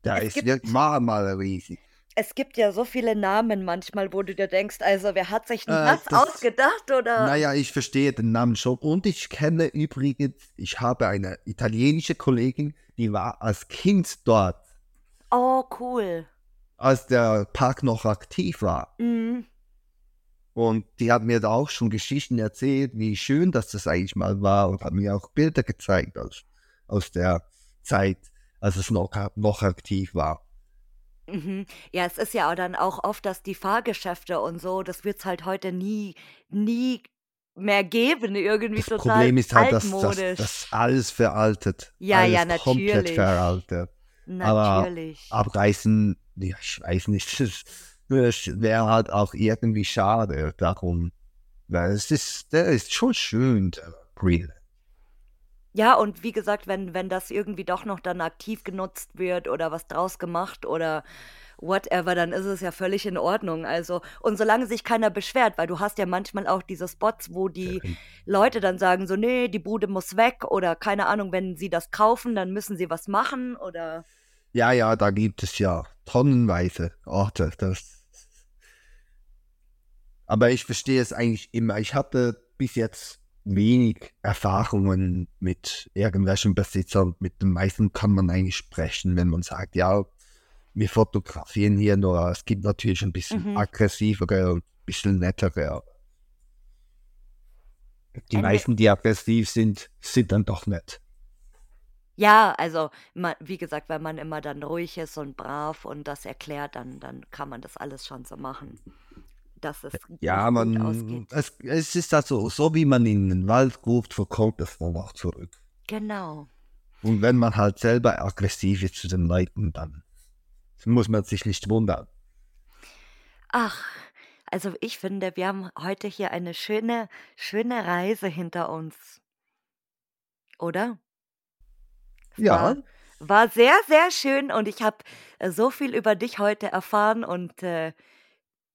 Der Es ist gibt- wirklich mal, mal riesig. Es gibt ja so viele Namen manchmal, wo du dir denkst, also wer hat sich denn Äh, das, das- ausgedacht oder? Naja, ich verstehe den Namen schon. Und ich kenne übrigens, ich habe eine italienische Kollegin, die war als Kind dort, Oh, cool. als der Park noch aktiv war. Mhm. Und die hat mir da auch schon Geschichten erzählt, wie schön das das eigentlich mal war und hat mir auch Bilder gezeigt aus, aus der Zeit, als es noch, noch aktiv war. Mhm. Ja, es ist ja auch dann auch oft, dass die Fahrgeschäfte und so, das wird es halt heute nie, nie mehr geben, irgendwie Das total Problem ist halt, dass, dass, altmodisch. dass alles veraltet. Ja, alles ja, komplett natürlich. veraltet. aber Natürlich. Abreißen, ja, ich weiß nicht, (laughs) das wäre halt auch irgendwie schade darum. Weil es ist, der ist schon schön, der Greenland. Ja, und wie gesagt, wenn, wenn das irgendwie doch noch dann aktiv genutzt wird oder was draus gemacht oder whatever, dann ist es ja völlig in Ordnung. Also, und solange sich keiner beschwert, weil du hast ja manchmal auch diese Spots, wo die Leute dann sagen so, nee, die Bude muss weg oder keine Ahnung, wenn sie das kaufen, dann müssen sie was machen oder Ja, ja, da gibt es ja tonnenweise Orte. Das Aber ich verstehe es eigentlich immer. Ich hatte bis jetzt wenig Erfahrungen mit irgendwelchen Besitzern. Mit den meisten kann man eigentlich sprechen, wenn man sagt, ja, wir fotografieren hier nur. Es gibt natürlich ein bisschen Mhm. aggressivere und ein bisschen nettere. Die Eine- meisten, die aggressiv sind, sind dann doch nett. Ja, also ma wie gesagt, wenn man immer dann ruhig ist und brav und das erklärt, dann dann kann man das alles schon so machen, dass es Ja, gut man, ausgeht. es, es ist also, so wie man in den Wald ruft, verkommt es dann auch zurück. Genau. Und wenn man halt selber aggressiv ist zu den Leuten, dann muss man sich nicht wundern. Ach, also ich finde, wir haben heute hier eine schöne schöne Reise hinter uns. Oder? Ja, War war sehr, sehr schön und ich habe, äh, so viel über dich heute erfahren und, äh,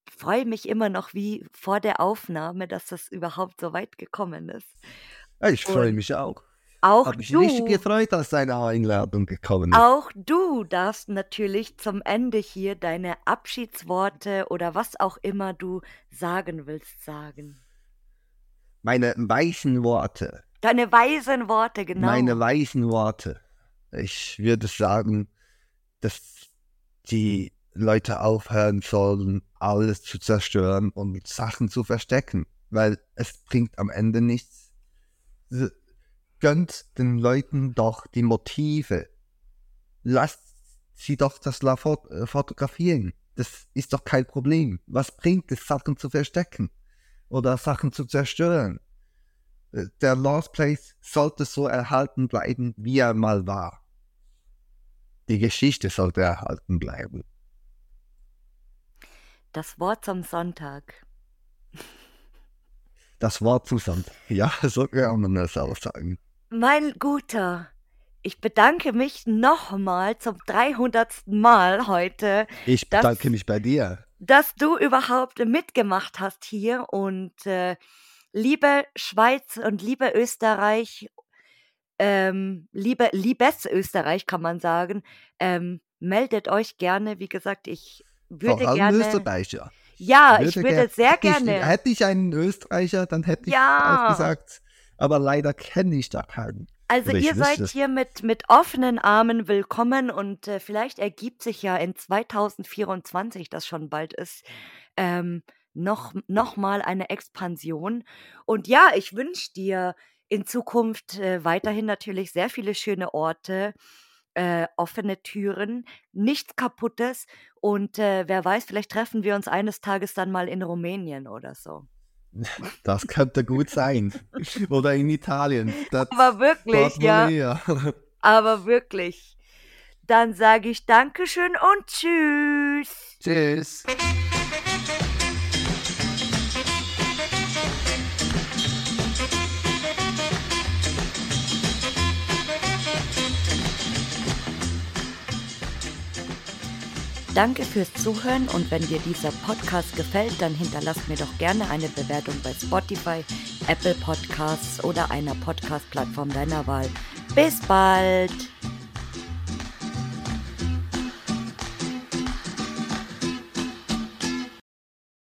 freue mich immer noch wie vor der Aufnahme, dass das überhaupt so weit gekommen ist. ich freue mich auch. auch Habe mich richtig du gefreut, dass deine Einladung gekommen ist. Auch du darfst natürlich zum Ende hier deine Abschiedsworte oder was auch immer du sagen willst, sagen. Meine weißen Worte, Deine weisen Worte, genau. meine weißen Worte. Ich würde sagen, dass die Leute aufhören sollen, alles zu zerstören und Sachen zu verstecken, weil es bringt am Ende nichts. Gönnt den Leuten doch die Motive. Lasst sie doch das La äh, fotografieren. Das ist doch kein Problem. Was bringt es, Sachen zu verstecken oder Sachen zu zerstören? Äh, der Lost Place sollte so erhalten bleiben, wie er mal war. Die Geschichte sollte erhalten bleiben. Das Wort zum Sonntag. Das Wort zum Sonntag. Ja, (laughs) so kann man das auch sagen. Mein Guter, ich bedanke mich nochmal zum 300. Mal heute. Ich bedanke dass, mich bei dir. Dass du überhaupt mitgemacht hast hier und äh, liebe Schweiz und liebe Österreich, ähm, liebe, liebes Österreich kann man sagen, ähm, meldet euch gerne. Wie gesagt, ich würde Vor allem gerne. Österreicher. Ja, ich würde, ich würde sehr gerne. Ich, hätte ich einen Österreicher, dann hätte ich ja. auch gesagt, aber leider kenne ich da keinen. Also ihr seid es. hier mit, mit offenen Armen willkommen und äh, vielleicht ergibt sich ja in 2024, das schon bald ist, ähm, noch, noch mal eine Expansion. Und ja, ich wünsche dir in Zukunft äh, weiterhin natürlich sehr viele schöne Orte, äh, offene Türen, nichts Kaputtes und äh, wer weiß, vielleicht treffen wir uns eines Tages dann mal in Rumänien oder so. (laughs) Das könnte gut sein. Oder in Italien. Das Aber wirklich, ja. (laughs) Aber wirklich. Dann sage ich Dankeschön und Tschüss. Tschüss. Danke fürs Zuhören und wenn dir dieser Podcast gefällt, dann hinterlass mir doch gerne eine Bewertung bei Spotify, Apple Podcasts oder einer Podcast-Plattform deiner Wahl. Bis bald!